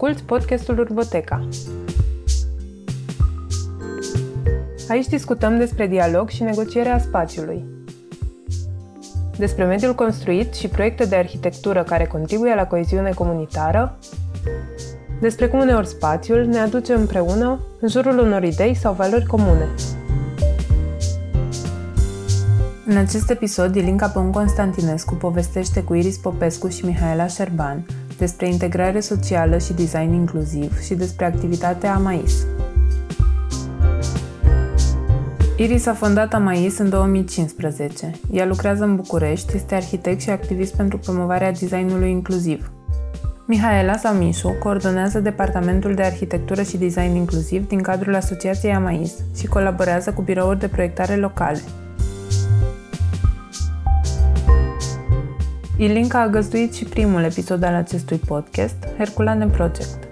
Asculți podcastul Urboteca. Aici discutăm despre dialog și negocierea spațiului. Despre mediul construit și proiecte de arhitectură care contribuie la coeziune comunitară, despre cum uneori spațiul ne aduce împreună în jurul unor idei sau valori comune. În acest episod, Ilinca Păun Constantinescu povestește cu Iris Popescu și Mihaela Șerban despre integrare socială și design inclusiv și despre activitatea AMAIS. Iris a fondat AMAIS în 2015. Ea lucrează în București, este arhitect și activist pentru promovarea designului inclusiv. Mihaela sau Mișu coordonează Departamentul de Arhitectură și Design Inclusiv din cadrul Asociației AMAIS și colaborează cu birouri de proiectare locale – Ilinca a găzduit și primul episod al acestui podcast, Herculane Project.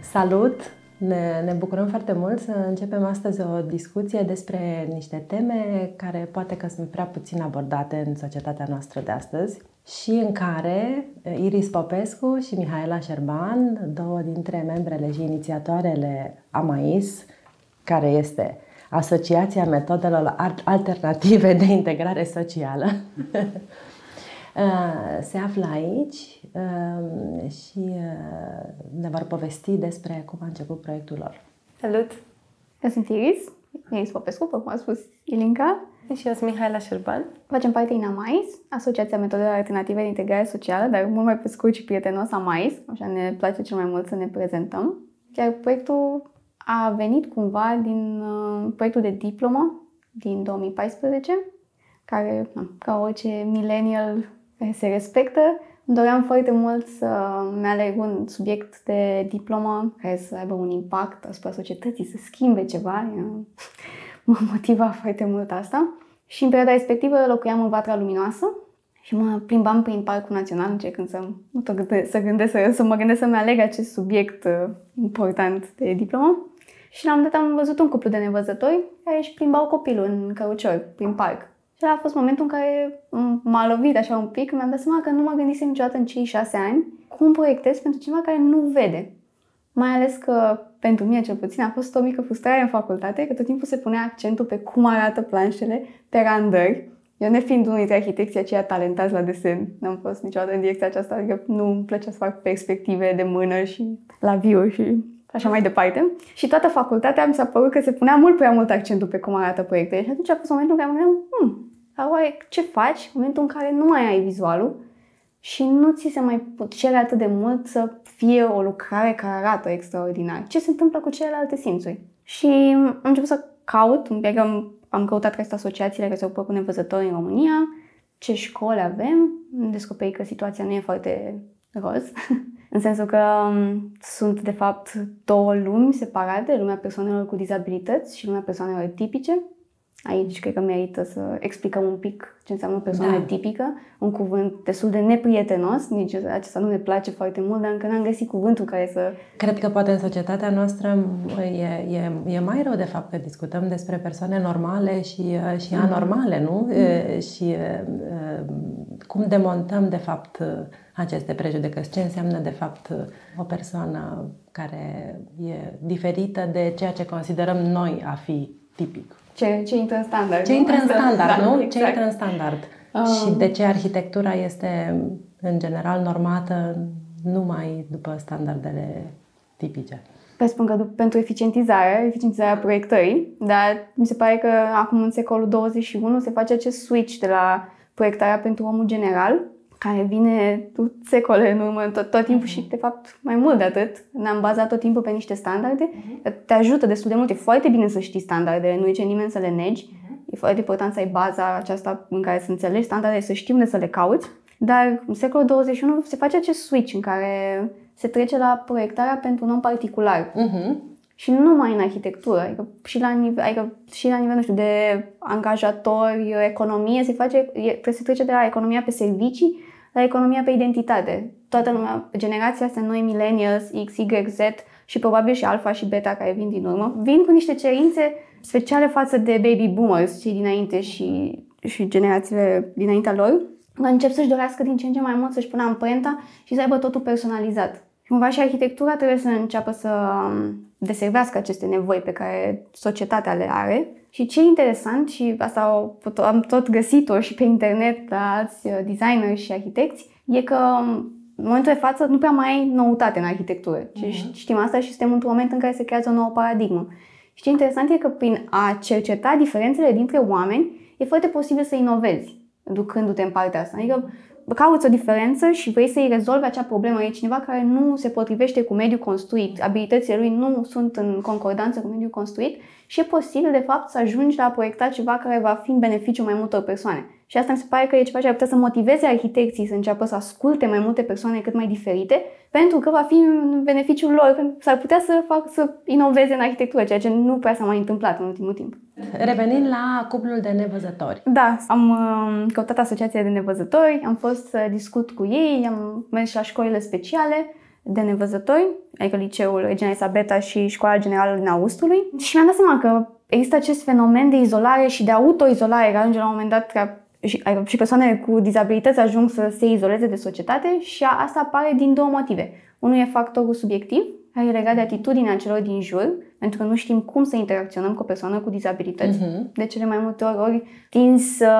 Salut! Ne, ne bucurăm foarte mult să începem astăzi o discuție despre niște teme care poate că sunt prea puțin abordate în societatea noastră de astăzi și în care Iris Popescu și Mihaela Șerban, două dintre membrele și inițiatoarele AMAIS, care este Asociația Metodelor Alternative de Integrare Socială, se află aici Ehm, și eh, ne vor povesti despre cum a început proiectul lor. Salut! Eu sunt Iris, Iris Popescu, cum a spus Ilinca. Și eu sunt Mihaela Șerban. Facem parte din AMAIS, Asociația Metodelor Alternative de Integrare Socială, dar mult mai pe scurt și prietenos AMAIS, așa ne place cel mai mult să ne prezentăm. Iar proiectul a venit cumva din uh, proiectul de diplomă din 2014, care, ca orice millennial se respectă, îmi doream foarte mult să mi-aleg un subiect de diplomă care să aibă un impact asupra societății, să schimbe ceva. Mă motiva foarte mult asta. Și în perioada respectivă locuiam în Vatra Luminoasă și mă plimbam prin Parcul Național încercând să, nu tot gândesc, să, gândesc, să, să mă gândesc să-mi aleg acest subiect uh, important de diplomă. Și la un dat am văzut un cuplu de nevăzători care își plimbau copilul în cărucior prin parc. Și a fost momentul în care m-a lovit așa un pic, mi-am dat seama că nu mă gândisem niciodată în cei șase ani cum proiectez pentru cineva care nu vede. Mai ales că pentru mine cel puțin a fost o mică frustrare în facultate, că tot timpul se punea accentul pe cum arată planșele pe randări. Eu nefiind unul dintre arhitecții aceia talentați la desen, n-am fost niciodată în direcția aceasta, adică nu îmi plăcea să fac perspective de mână și la viu și așa mai departe. Și toată facultatea mi s-a părut că se punea mult prea mult accentul pe cum arată proiectele. Și atunci a fost momentul în care mă gândeam, hmm, dar oare ce faci în momentul în care nu mai ai vizualul și nu ți se mai cere atât de mult să fie o lucrare care arată extraordinar? Ce se întâmplă cu celelalte simțuri? Și am început să caut, un pic am, am căutat care sunt asociațiile care se ocupă cu nevăzători în România, ce școli avem, am descoperit că situația nu e foarte roz, în sensul că um, sunt de fapt două lumi separate, lumea persoanelor cu dizabilități și lumea persoanelor tipice. Aici cred că merită să explicăm un pic ce înseamnă o persoană da. tipică, un cuvânt destul de neprietenos, nici acesta nu ne place foarte mult, dar încă n-am găsit cuvântul care să... Cred că poate în societatea noastră e, e, e mai rău de fapt că discutăm despre persoane normale și, și mm. anormale, nu? Mm. Și cum demontăm de fapt aceste prejudecăți, ce înseamnă de fapt o persoană care e diferită de ceea ce considerăm noi a fi tipic. Ce, ce intră în standard. Ce intră în standard, da, nu? Exact. Ce intră în standard. Um. Și de ce arhitectura este, în general, normată numai după standardele tipice. Păi spun că pentru eficientizare, eficientizarea proiectării, dar mi se pare că acum în secolul 21 se face acest switch de la proiectarea pentru omul general care vine secole în urmă, tot, tot timpul și, de fapt, mai mult de atât. Ne-am bazat tot timpul pe niște standarde. Uh-huh. Te ajută destul de mult. E foarte bine să știi standardele, nu e ce nimeni să le negi. Uh-huh. E foarte important să ai baza aceasta în care să înțelegi standardele, să știi unde să le cauți. Dar în secolul 21 se face acest switch în care se trece la proiectarea pentru un om particular. Uh-huh. Și nu numai în arhitectură, adică și la nivel, adică și la nivel, nu știu, de angajatori, economie, se face, trebuie să trece de la economia pe servicii la economia pe identitate. Toată lumea, generația asta, noi millennials, X, Y, Z și probabil și alfa și beta care vin din urmă, vin cu niște cerințe speciale față de baby boomers, cei dinainte și, și generațiile dinaintea lor, încep să-și dorească din ce în ce mai mult să-și pună amprenta și să aibă totul personalizat. Cumva și arhitectura trebuie să înceapă să um, deservească aceste nevoi pe care societatea le are. Și ce e interesant, și asta am tot găsit-o și pe internet la alți uh, designeri și arhitecți, e că um, în momentul de față nu prea mai ai noutate în arhitectură. Uh-huh. Știm asta și suntem într-un moment în care se creează o nouă paradigmă. Și ce interesant e că prin a cerceta diferențele dintre oameni, e foarte posibil să inovezi, ducându-te în partea asta. Adică cauți o diferență și vrei să-i rezolvi acea problemă. E cineva care nu se potrivește cu mediul construit, abilitățile lui nu sunt în concordanță cu mediul construit și e posibil, de fapt, să ajungi la a proiecta ceva care va fi în beneficiu mai multor persoane. Și asta mi se pare că e ceva ce ar putea să motiveze arhitecții să înceapă să asculte mai multe persoane cât mai diferite, pentru că va fi în beneficiul lor, s-ar putea să fac să inoveze în arhitectură, ceea ce nu prea s-a mai întâmplat în ultimul timp. Revenind la cuplul de nevăzători. Da, am uh, căutat asociația de nevăzători, am fost să discut cu ei, am mers la școlile speciale de nevăzători, adică liceul Regina Isabeta și școala generală din Austului și mi-am dat seama că există acest fenomen de izolare și de autoizolare care ajunge la un moment dat ca și, și persoanele cu dizabilități ajung să se izoleze de societate și asta apare din două motive. Unul e factorul subiectiv, care e legat de atitudinea celor din jur, pentru că nu știm cum să interacționăm cu o persoană cu dizabilități. Uh-huh. De cele mai multe ori, ori tinzi să,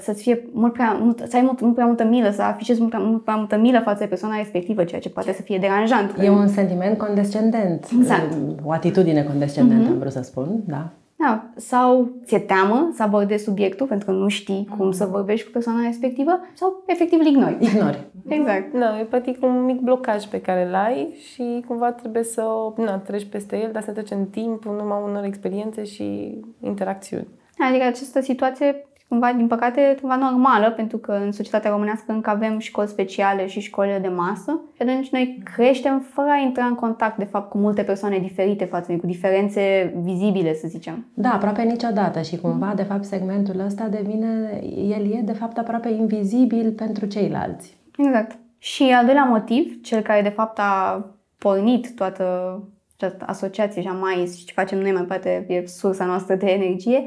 să-ți fie mult prea, mult, să ai mult, mult prea multă milă, să afișezi mult prea, mult prea multă milă față de persoana respectivă, ceea ce poate să fie deranjant. E un sentiment condescendent. Exact. O atitudine condescendentă, uh-huh. am vrut să spun, da. Da, sau ți-e teamă să abordezi subiectul pentru că nu știi cum să vorbești cu persoana respectivă sau efectiv îl ignori. Ignori. Exact. Da, e practic un mic blocaj pe care îl ai și cumva trebuie să na, treci peste el, dar să treci în timp, în urma unor experiențe și interacțiuni. Adică această situație cumva, din păcate, cumva normală, pentru că în societatea românească încă avem școli speciale și școlile de masă și atunci noi creștem fără a intra în contact, de fapt, cu multe persoane diferite față de, cu diferențe vizibile, să zicem. Da, aproape niciodată și cumva, de fapt, segmentul ăsta devine, el e, de fapt, aproape invizibil pentru ceilalți. Exact. Și al doilea motiv, cel care, de fapt, a pornit toată această asociație și mai și ce facem noi mai parte e sursa noastră de energie,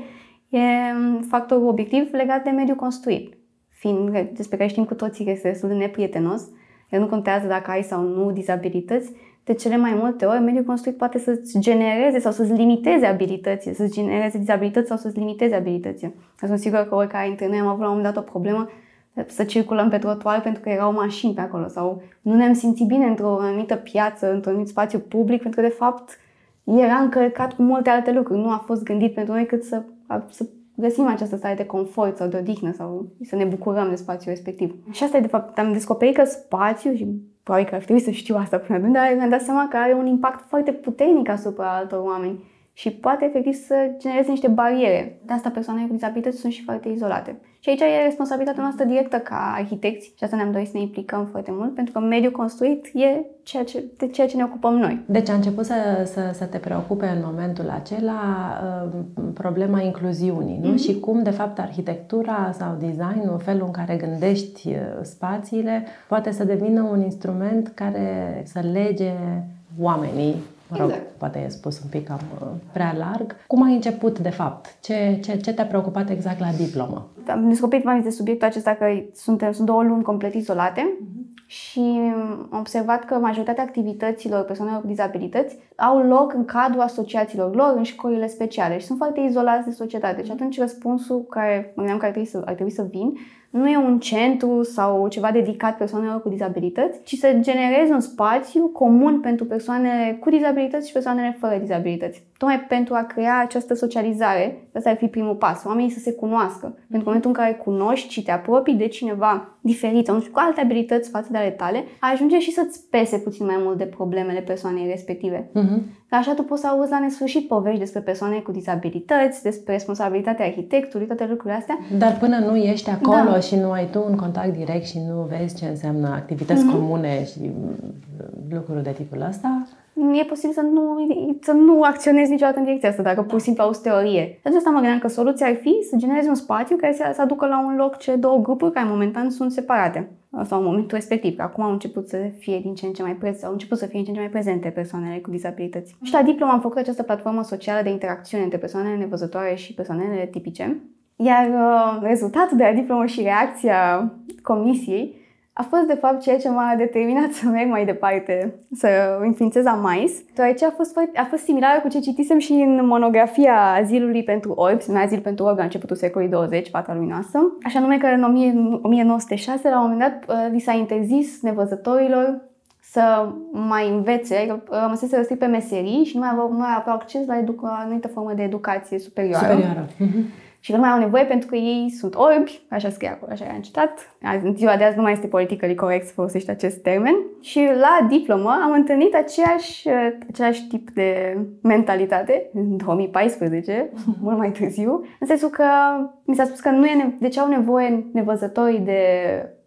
e factorul obiectiv legat de mediul construit. Fiind despre care știm cu toții că este destul de neprietenos, el nu contează dacă ai sau nu dizabilități, de cele mai multe ori mediul construit poate să-ți genereze sau să-ți limiteze abilității, să-ți genereze dizabilități sau să-ți limiteze abilității. Sunt sigură că oricare dintre noi am avut la un moment dat o problemă să circulăm pe trotuar pentru că erau mașini pe acolo sau nu ne-am simțit bine într-o anumită piață, într-un anumit spațiu public pentru că de fapt era încărcat cu multe alte lucruri. Nu a fost gândit pentru noi cât să să găsim această stare de confort sau de odihnă sau să ne bucurăm de spațiul respectiv. Și asta e, de fapt, am descoperit că spațiul, și probabil că ar trebui să știu asta până atunci, dar mi-am dat seama că are un impact foarte puternic asupra altor oameni și poate efectiv să genereze niște bariere. De asta persoanele cu dizabilități sunt și foarte izolate. Și aici e responsabilitatea noastră directă ca arhitecți și asta ne-am dorit să ne implicăm foarte mult, pentru că mediul construit e ceea ce, de ceea ce ne ocupăm noi. Deci a început să, să, să te preocupe în momentul acela uh, problema incluziunii, nu? Mm-hmm. Și cum, de fapt, arhitectura sau designul, felul în care gândești uh, spațiile, poate să devină un instrument care să lege oamenii Mă rog, exact. poate e spus un pic cam uh, prea larg. Cum ai început, de fapt? Ce, ce, ce te-a preocupat exact la diplomă? Am descoperit mai de subiectul acesta că sunt, sunt două lumi complet izolate uh-huh. și am observat că majoritatea activităților persoanelor cu dizabilități au loc în cadrul asociațiilor lor, în școlile speciale și sunt foarte izolați de societate. Și atunci răspunsul care mă gândeam că ar trebui să, ar trebui să vin nu e un centru sau ceva dedicat persoanelor cu dizabilități, ci să generezi un spațiu comun pentru persoanele cu dizabilități și persoanele fără dizabilități. Tocmai pentru a crea această socializare, ăsta ar fi primul pas, oamenii să se cunoască. Pentru că în momentul în care cunoști și te apropii de cineva diferit sau nu știu, cu alte abilități față de ale tale, ajunge și să-ți pese puțin mai mult de problemele persoanei respective. Uh-huh. Că așa tu poți să auzi la nesfârșit povești despre persoane cu dizabilități, despre responsabilitatea arhitectului, toate lucrurile astea. Dar până nu ești acolo da. și nu ai tu un contact direct și nu vezi ce înseamnă activități uh-huh. comune și mm, lucruri de tipul ăsta, e posibil să nu, să nu acționezi niciodată în direcția asta, dacă pur și simplu auzi teorie. De asta mă gândeam că soluția ar fi să generezi un spațiu care să, să aducă la un loc cele două grupuri care momentan sunt separate. sau în momentul respectiv, că acum au început să fie din ce în ce mai prezente, au început să fie din ce în ce mai prezente persoanele cu dizabilități. Și la diplomă am făcut această platformă socială de interacțiune între persoanele nevăzătoare și persoanele tipice. Iar uh, rezultatul de la diplomă și reacția comisiei a fost de fapt ceea ce m-a determinat să merg mai departe, să înființez AMAIS, deoarece a fost, a fost similară cu ce citisem și în monografia Azilului pentru Orbi, se Azil pentru Orbi la începutul secolului 20, fata lui noastră, așa nume că în 1906, la un moment dat, uh, li s-a interzis nevăzătorilor să mai învețe, adică rămăsese răstrit pe meserii și nu mai aveau, nu mai aveau acces la educa, anumită formă de educație superioară. Superioară. Uh-huh și nu mai au nevoie pentru că ei sunt orbi, așa scrie acolo, așa am citat. În ziua de azi nu mai este politically corect să folosești acest termen. Și la diplomă am întâlnit aceeași, același tip de mentalitate, în 2014, mult mai târziu, în sensul că mi s-a spus că nu e ne- de ce au nevoie nevăzătorii de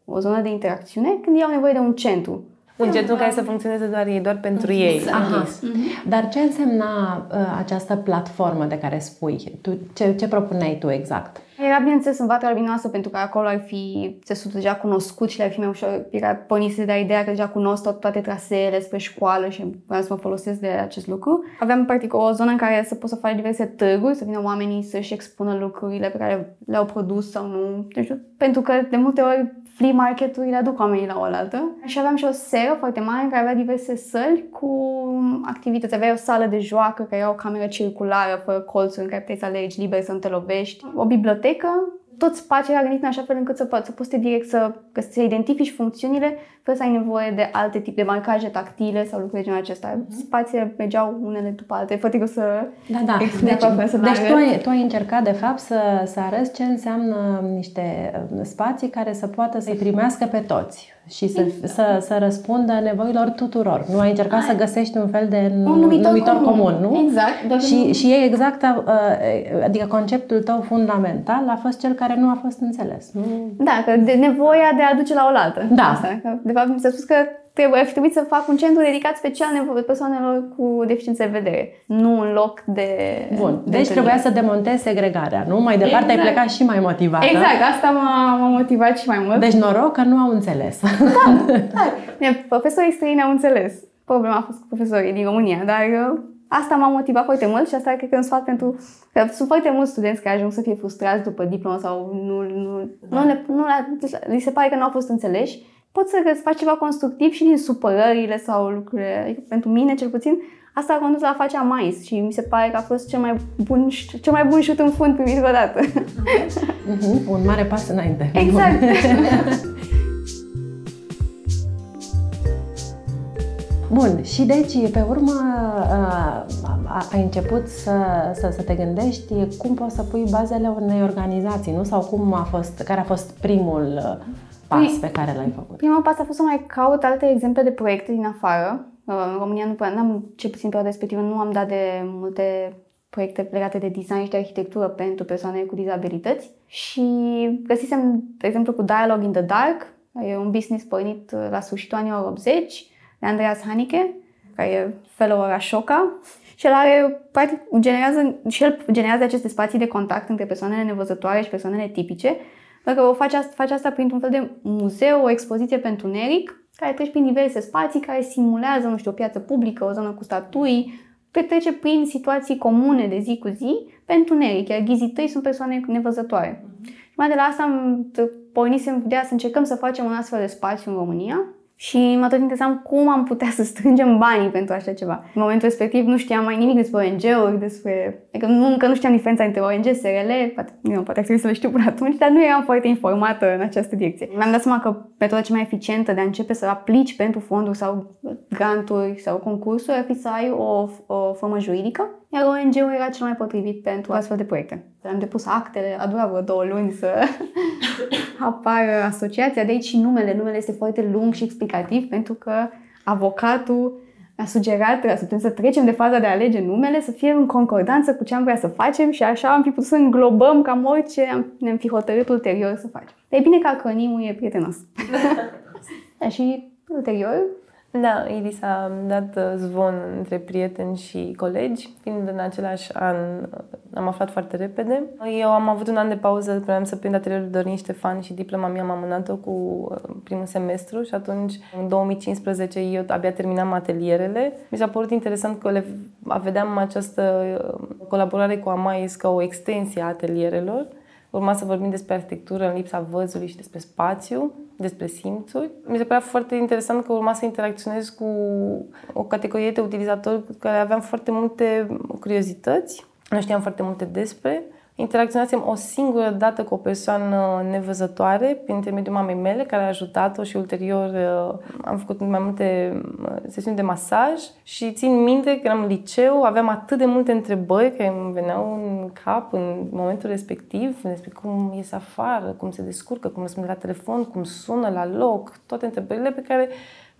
o zonă de interacțiune când ei au nevoie de un centru un centru care să funcționeze doar ei, doar pentru ei. Aha. Mm-hmm. Dar ce însemna uh, această platformă de care spui? Tu, ce, ce propuneai tu exact? Era, bineînțeles, în Vatra Albinoasă, pentru că acolo ar fi țesutul deja cunoscut și le-ar fi mai ușor. Era pornise de ideea că deja cunosc tot, toate traseele spre școală și vreau să mă folosesc de acest lucru. Aveam, practic, o zonă în care să poți să faci diverse târguri, să vină oamenii să-și expună lucrurile pe care le-au produs sau nu. Deci, pentru că, de multe ori, flea market-urile aduc oamenii la oaltă. Și aveam și o seră foarte mare în care avea diverse săli cu activități. Avea o sală de joacă care era o cameră circulară, fără colțuri, în care puteai să alegi liber să te lovești. O bibliotecă tot spațiul era gândit în așa fel încât să poți să poți direct să, să identifici funcțiunile fără să ai nevoie de alte tip de marcaje tactile sau lucruri de genul acesta. Uh-huh. Spațiile mergeau unele după altele. Fără să Da, da. Deci, deci tu, ai, tu ai încercat de fapt să, să arăți ce înseamnă niște uh, spații care să poată să-i primească pe toți și să, exact. să, să răspundă nevoilor tuturor. Nu ai încercat Ai. să găsești un fel de un numitor, numitor comun. comun, nu? Exact. Și, și e exact, uh, adică conceptul tău fundamental a fost cel care nu a fost înțeles. Nu? Da, că de nevoia de a duce la oaltă. Da. Asta, că, de fapt, mi s-a spus că trebuie, ar fi trebuit să fac un centru dedicat special persoanelor cu deficiențe de vedere, nu un loc de Bun, de deci trebuia să demontezi segregarea, nu? Mai departe exact. ai plecat și mai motivată. Exact, asta m-a, m-a motivat și mai mult. Deci noroc că nu au înțeles. Da, da. Profesorii străini au înțeles. Problema a fost cu profesorii din România, dar uh, asta m-a motivat foarte mult și asta cred că un sfat pentru... Că sunt foarte mulți studenți care ajung să fie frustrați după diplomă sau nu, nu, da. nu, le, nu le, li se pare că nu au fost înțeleși poți să faci ceva constructiv și din supărările sau lucrurile. Adică pentru mine, cel puțin, asta a condus la a face mais și mi se pare că a fost cel mai bun, cel mai bun șut în fund primit vreodată. Uh-huh. Un mare pas înainte. Exact. Bun, și deci, pe urmă, ai început să, să, să te gândești cum poți să pui bazele unei organizații, nu? Sau cum a fost, care a fost primul pas păi, pe care l-ai făcut? Primul pas a fost să mai caut alte exemple de proiecte din afară. Uh, în România nu am ce puțin perioada respectivă, nu am dat de multe proiecte legate de design și de arhitectură pentru persoane cu dizabilități și găsisem, de exemplu, cu Dialogue in the Dark, e un business pornit uh, la sfârșitul anilor 80 de Andreas Hanike, care e fellow Ashoka și el are, practic, generează, și el generează aceste spații de contact între persoanele nevăzătoare și persoanele tipice, dacă o faci asta, faci asta printr-un fel de muzeu, o expoziție pentru neric, care trece prin diverse spații, care simulează, nu știu, o piață publică, o zonă cu statui, petrece prin situații comune de zi cu zi pentru neric, iar ghizii tăi sunt persoane nevăzătoare. Mm-hmm. Și mai de la asta am pornisem ideea să încercăm să facem un astfel de spațiu în România, și mă tot interesam cum am putea să strângem banii pentru așa ceva. În momentul respectiv nu știam mai nimic despre ONG-uri, despre... Adică nu, încă nu știam diferența între ONG, SRL, poate, nu, poate ar trebui să le știu până atunci, dar nu eram foarte informată în această direcție. Mi-am dat seama că metoda cea mai eficientă de a începe să aplici pentru fonduri sau granturi sau concursuri ar fi să ai o, o formă juridică iar ONG-ul era cel mai potrivit pentru astfel de proiecte. Am depus actele, a durat vreo două luni să apară asociația, de aici și numele. Numele este foarte lung și explicativ pentru că avocatul a sugerat să putem să trecem de faza de a alege numele, să fie în concordanță cu ce am vrea să facem și așa am fi putut să înglobăm cam orice ne-am fi hotărât ulterior să facem. Dar e bine că acronimul e prietenos. și ulterior Da, Iris a dat uh, zvon între prieteni și colegi. Fiind în același an, uh, am aflat foarte repede. Eu am avut un an de pauză, vreau să prind atelierul Dorin Ștefan și diploma mea am amânat-o cu uh, primul semestru și atunci, în 2015, eu abia terminam atelierele. Mi s-a părut interesant că le vedeam această colaborare cu Amais ca o extensie a atelierelor urma să vorbim despre arhitectură în lipsa văzului și despre spațiu, despre simțuri. Mi se părea foarte interesant că urma să interacționez cu o categorie de utilizatori cu care aveam foarte multe curiozități, nu știam foarte multe despre interacționasem o singură dată cu o persoană nevăzătoare prin intermediul mamei mele, care a ajutat-o și ulterior uh, am făcut mai multe uh, sesiuni de masaj și țin minte că eram în liceu, aveam atât de multe întrebări care îmi veneau în cap în momentul respectiv despre cum iese afară, cum se descurcă, cum răspunde la telefon, cum sună la loc, toate întrebările pe care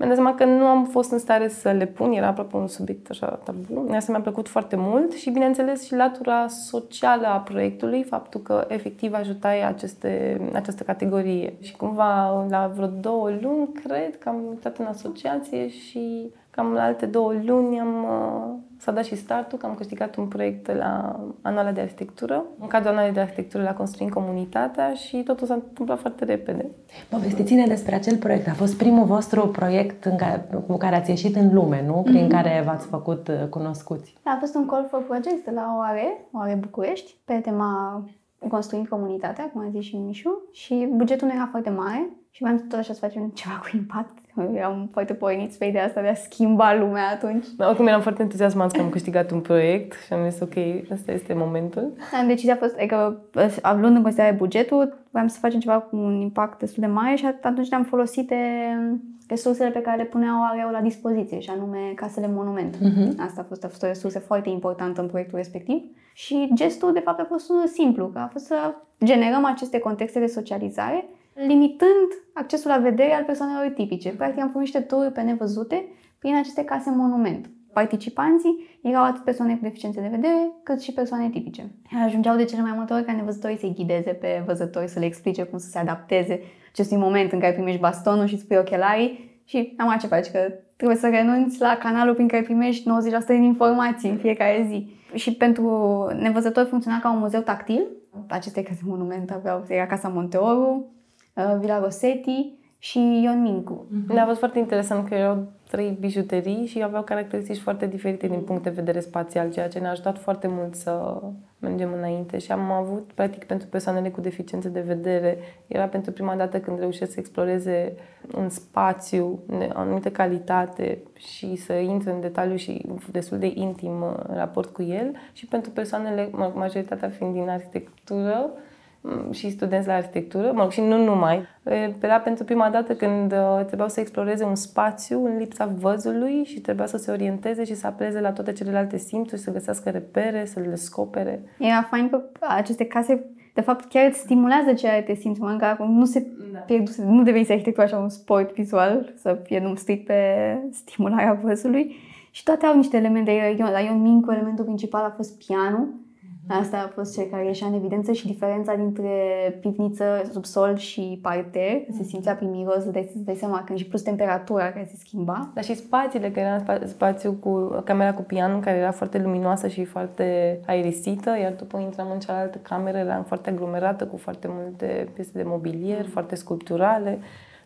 mi-am dat seama că nu am fost în stare să le pun, era aproape un subiect așa tabu. Asta mi-a plăcut foarte mult și, bineînțeles, și latura socială a proiectului, faptul că efectiv ajutai aceste, această categorie. Și cumva, la vreo două luni, cred că am intrat în asociație și cam la alte două luni am, uh, s-a dat și startul, că am câștigat un proiect la anuala de arhitectură. În cadrul anualei de arhitectură la construim comunitatea și totul s-a întâmplat foarte repede. Povestiți-ne despre acel proiect. A fost primul vostru proiect în care, cu care ați ieșit în lume, nu? Prin mm-hmm. care v-ați făcut uh, cunoscuți. Da, a fost un call for project de la OARE, OARE București, pe tema construind comunitatea, cum a zis și Mișu, și bugetul nu era foarte mare și mai am tot așa să facem ceva cu impact Eram foarte porniți pe ideea asta de a schimba lumea atunci. Da, oricum eram foarte entuziasmați că am câștigat un proiect și am zis ok, ăsta este momentul. Am decizia a fost, adică luând în considerare bugetul, vreau să facem ceva cu un impact destul de mare și atunci ne-am folosit de resursele pe care le puneau Areo la dispoziție, și anume casele monument. Uh-huh. Asta a fost, a fost o resursă foarte importantă în proiectul respectiv. Și gestul, de fapt, a fost unul simplu, că a fost să generăm aceste contexte de socializare limitând accesul la vedere al persoanelor tipice. Practic am făcut niște tururi pe nevăzute prin aceste case monument. Participanții erau atât persoane cu deficiențe de vedere, cât și persoane tipice. Ajungeau de cele mai multe ori ca nevăzătorii să-i ghideze pe văzători, să le explice cum să se adapteze acestui moment în care primești bastonul și îți pui ochelarii și am ce faci, că trebuie să renunți la canalul prin care primești 90% din informații în fiecare zi. Și pentru nevăzători funcționa ca un muzeu tactil. Aceste case monument aveau, era Casa Monteoru, Uh, Vila Rosetti și Ion Mincu. Mm-hmm. Ne-a fost foarte interesant că erau trei bijuterii și aveau caracteristici foarte diferite din punct de vedere spațial, ceea ce ne-a ajutat foarte mult să mergem înainte și am avut, practic, pentru persoanele cu deficiențe de vedere, era pentru prima dată când reușesc să exploreze un spațiu, o anumită calitate și să intre în detaliu și destul de intim în raport cu el și pentru persoanele, majoritatea fiind din arhitectură, Mm, și studenți la arhitectură, mă rog, și nu numai. Era pentru prima dată când uh, trebuiau să exploreze un spațiu în lipsa văzului și trebuia să se orienteze și să apeleze la toate celelalte simțuri, să găsească repere, să le descopere. Era fain că aceste case de fapt chiar îți stimulează ceea ce te simți, mă, că nu se da. pierd, nu deveni să arhitectura așa un sport vizual, să fie nu strict pe stimularea văzului. Și toate au niște elemente. La Ion Mincu, elementul principal a fost pianul, Asta a fost cel care ieșea în evidență și diferența dintre pivniță, subsol și parter, mm. se simțea prin miros, să dai, să dai seama când și plus temperatura care se schimba. Dar și spațiile, că era spa- spațiu cu camera cu pian, care era foarte luminoasă și foarte aerisită, iar după intram în cealaltă cameră, era foarte aglomerată cu foarte multe piese de mobilier, mm. foarte sculpturale.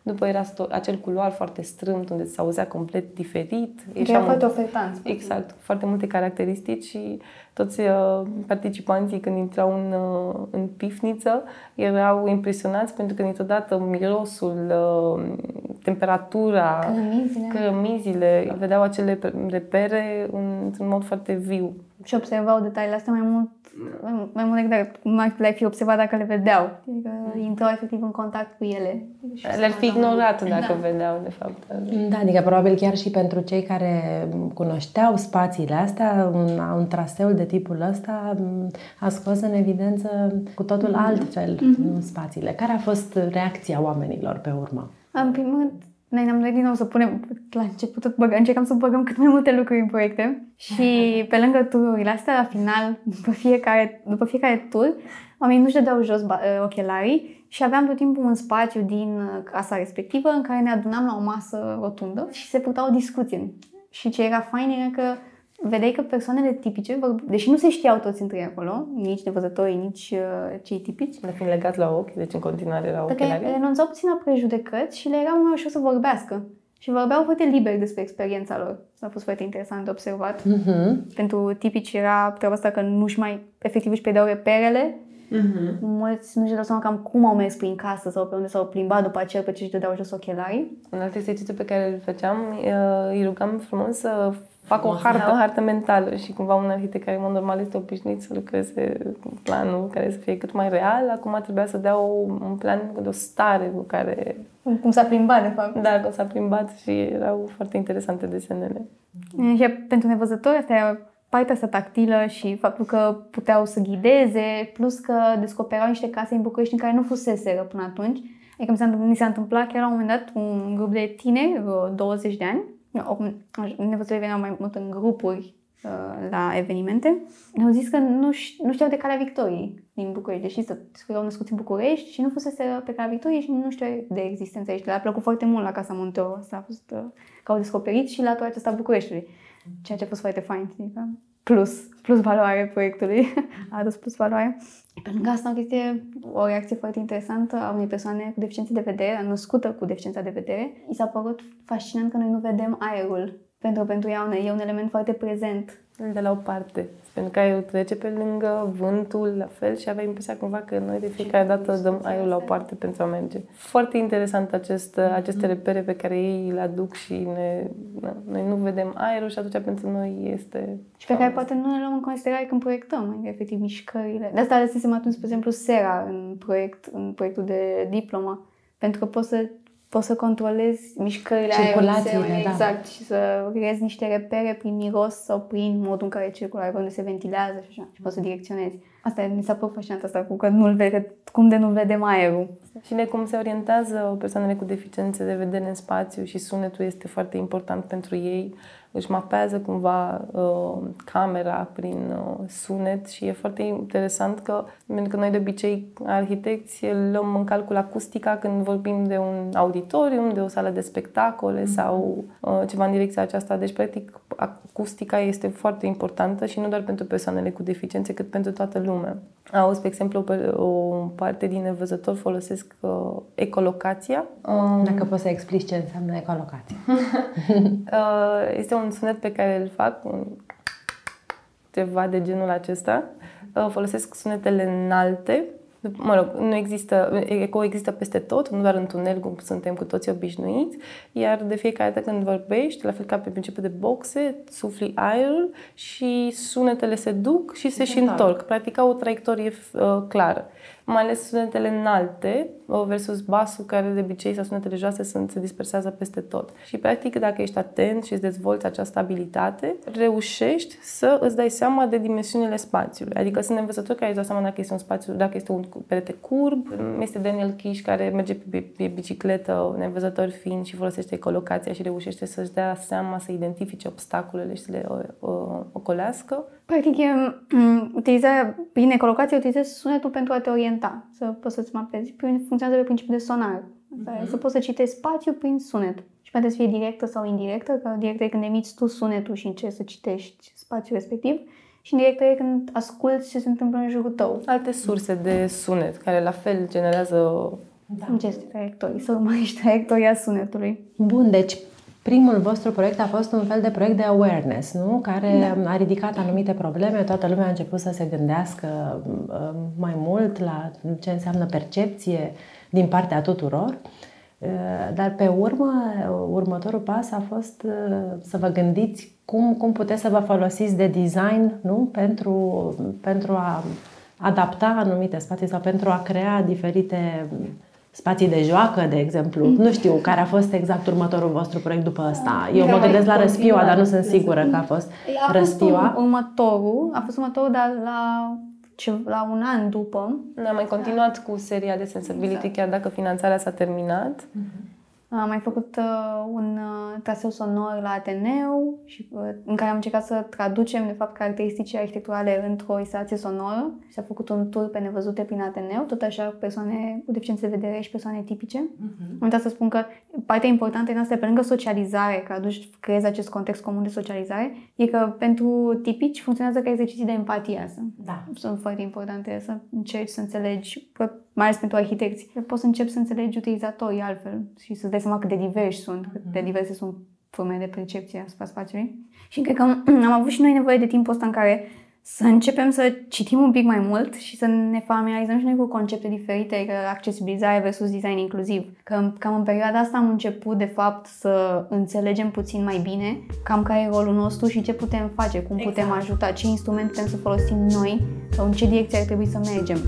După era sto- acel culoar foarte strâmt, unde se auzea complet diferit. Era foarte ofertant. Exact, foarte multe caracteristici și toți uh, participanții când intrau în, uh, în pifniță erau impresionați pentru că niciodată mirosul, uh, temperatura, cărămizile, cărămizile vedeau acele repere într-un mod foarte viu. Și observau detaliile astea mai mult mai mult decât cum le-ai fi observat dacă le vedeau. Adică intrau efectiv în contact cu ele. Le-ar fi ignorat dacă da. vedeau, de fapt. Da, adică probabil chiar și pentru cei care cunoșteau spațiile astea, un, un traseu de tipul ăsta a scos în evidență cu totul mm-hmm. altfel mm-hmm. spațiile. Care a fost reacția oamenilor pe urmă? În primul rând, noi ne-am dorit din nou să punem, la început tot băgăm, încercam să băgăm cât mai multe lucruri în proiecte și pe lângă tururile astea, la final, după fiecare, după fiecare tur, oamenii nu-și dădeau jos ă, ochelarii și aveam tot timpul un spațiu din casa respectivă în care ne adunam la o masă rotundă și se purta o discuție. Și ce era fain era că vedeai că persoanele tipice, deși nu se știau toți între ei acolo, nici nevăzătorii, nici uh, cei tipici. Le fiind legați la ochi, deci în continuare erau ochelari. renunțau puțin la prejudecăți și le era mai ușor să vorbească. Și vorbeau foarte liber despre experiența lor. A fost foarte interesant de observat. Mm-hmm. Pentru tipici era treaba asta că nu-și mai efectiv își pierdeau reperele. Mm-hmm. Mulți nu-și dau seama cam cum au mers prin casă sau pe unde s-au plimbat după aceea pe ce își dădeau jos ochelarii. Un alt exercițiu pe care îl făceam, uh, îi rugam frumos să fac o hartă, o hartă mentală și cumva un arhitect care, în mod normal, este obișnuit să lucreze cu planul care să fie cât mai real, acum trebuia să dea o, un plan de o stare cu care... Cum s-a plimbat, de fapt. Da, cum s-a plimbat și erau foarte interesante desenele. Și pentru nevăzători, asta era partea asta tactilă și faptul că puteau să ghideze, plus că descoperau niște case în București în care nu fuseseră până atunci. Adică mi s-a, mi s-a întâmplat chiar la un moment dat un grup de tineri, 20 de ani, nevăzătorii veneau mai mult în grupuri uh, la evenimente, ne-au zis că nu, nu știau de Calea Victoriei din București, deși să erau născuți în București și nu fusese pe Calea Victoriei și nu știau de existența aici. Le-a plăcut foarte mult la Casa Monteo, asta a fost uh, că au descoperit și la acesta Bucureștiului, ceea ce a fost foarte fain. Adică plus, plus valoare proiectului, a adus plus valoare. Pe lângă asta, o chestie, o reacție foarte interesantă a unei persoane cu deficiențe de vedere, născută cu deficiența de vedere, i s-a părut fascinant că noi nu vedem aerul. Pentru că pentru ea e un element foarte prezent de la o parte. Pentru că aerul trece pe lângă, vântul la fel și avea impresia cumva că noi de fiecare dată dăm aerul la o parte pentru a merge. Foarte interesant acest, mm-hmm. aceste repere pe care ei le aduc și ne, na, noi nu vedem aerul și atunci pentru noi este... Și pe care poate nu le luăm în considerare când proiectăm, efectiv, mișcările. De asta lăsesem atunci, spre exemplu, sera în, proiect, în proiectul de diplomă. Pentru că poți să poți să controlezi mișcările Circulațiile, da. exact, și să creezi niște repere prin miros sau prin modul în care circulă aerul, unde se ventilează și așa. Și poți să direcționezi. Asta mi s-a părut fascinant asta cu că nu-l vede, cum de nu vedem aerul. Și de cum se orientează persoanele cu deficiențe de vedere în spațiu și sunetul este foarte important pentru ei își mapează cumva uh, camera prin uh, sunet și e foarte interesant că, pentru că noi de obicei arhitecți luăm în calcul acustica când vorbim de un auditorium, de o sală de spectacole mm-hmm. sau uh, ceva în direcția aceasta. Deci, practic, acustica este foarte importantă și nu doar pentru persoanele cu deficiențe, cât pentru toată lumea. Auzi, pe exemplu, o parte din nevăzători folosesc uh, ecolocația. Um, Dacă poți să explici ce înseamnă ecolocația. uh, este un sunet pe care îl fac, un, ceva de genul acesta. Uh, folosesc sunetele înalte mă rog, nu există, eco există peste tot, nu doar în tunel, cum suntem cu toții obișnuiți, iar de fiecare dată când vorbești, la fel ca pe principiu de boxe, sufli aerul și sunetele se duc și se și întorc. Practic au o traiectorie uh, clară mai ales sunetele înalte versus basul care de obicei sau sunetele joase sunt, se dispersează peste tot. Și practic dacă ești atent și îți dezvolți această abilitate, reușești să îți dai seama de dimensiunile spațiului. Adică sunt învățători care îți dau seama dacă este un spațiu, dacă este un perete curb. Este Daniel Kish care merge pe, pe bicicletă, nevăzător fiind și folosește colocația și reușește să-și dea seama, să identifice obstacolele și să le ocolească. Practic, mm, utiliza, prin ecolocație utilizezi sunetul pentru a te orienta, să poți să-ți mapezi. Prin, funcționează pe principiu de sonar. Uh-huh. Să poți să citești spațiu prin sunet. Și poate să fie directă sau indirectă, că directă e când emiți tu sunetul și încerci să citești spațiul respectiv. Și indirectă e când asculți ce se întâmplă în jurul tău. Alte surse de sunet, care la fel generează da. Cum este traiectorii, să urmărești traiectoria sunetului. Bun, deci Primul vostru proiect a fost un fel de proiect de awareness, nu? Care da. a ridicat anumite probleme, toată lumea a început să se gândească um, mai mult la ce înseamnă percepție din partea tuturor. Uh, dar pe urmă, următorul pas a fost uh, să vă gândiți cum, cum puteți să vă folosiți de design nu? Pentru, pentru a adapta anumite spații sau pentru a crea diferite spații de joacă, de exemplu. Mm. Nu știu care a fost exact următorul vostru proiect după asta. Eu mă gândesc la Răspiua, dar nu sunt sigură că a fost a Răspiua. A fost următorul, a fost următorul, dar la ce, la un an după. Noi am mai continuat cu seria de Sensibility, exact. chiar dacă finanțarea s-a terminat. Mm-hmm. Am mai făcut uh, un uh, traseu sonor la Ateneu și, uh, în care am încercat să traducem, de fapt, caracteristicile arhitecturale într-o instalație sonoră și s-a făcut un tur pe nevăzute prin Ateneu, tot așa cu persoane cu deficiențe de vedere și persoane tipice. Uh-huh. Am uitat să spun că partea importantă în asta, pe lângă socializare, că aduci, creezi acest context comun de socializare, e că pentru tipici funcționează ca exerciții de empatie asta. Da. Sunt foarte importante să încerci să înțelegi mai ales pentru arhitecți, poți să începi să înțelegi utilizatorii altfel și să-ți dai seama cât de diversi sunt, cât de diverse sunt forme de percepție asupra spațiului. Și cred că am avut și noi nevoie de timpul ăsta în care să începem să citim un pic mai mult și să ne familiarizăm și noi cu concepte diferite, că accesibilizare versus design inclusiv. Că cam în perioada asta am început, de fapt, să înțelegem puțin mai bine cam care e rolul nostru și ce putem face, cum exact. putem ajuta, ce instrument putem să folosim noi sau în ce direcție ar trebui să mergem.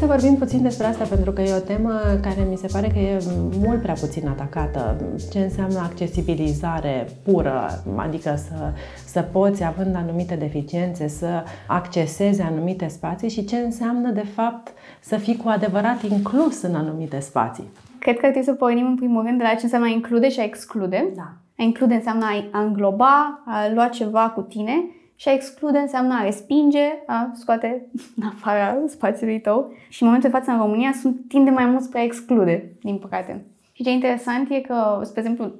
Să vorbim puțin despre asta, pentru că e o temă care mi se pare că e mult prea puțin atacată. Ce înseamnă accesibilizare pură, adică să, să poți, având anumite deficiențe, să accesezi anumite spații și ce înseamnă, de fapt, să fii cu adevărat inclus în anumite spații. Cred că trebuie să pornim în primul rând de la ce înseamnă a include și a exclude. Da. A include înseamnă a îngloba, a lua ceva cu tine și a exclude înseamnă a respinge, a scoate în afara spațiului tău. Și în momentul de față în România sunt tinde mai mult spre a exclude, din păcate. Și ce interesant e că, spre exemplu,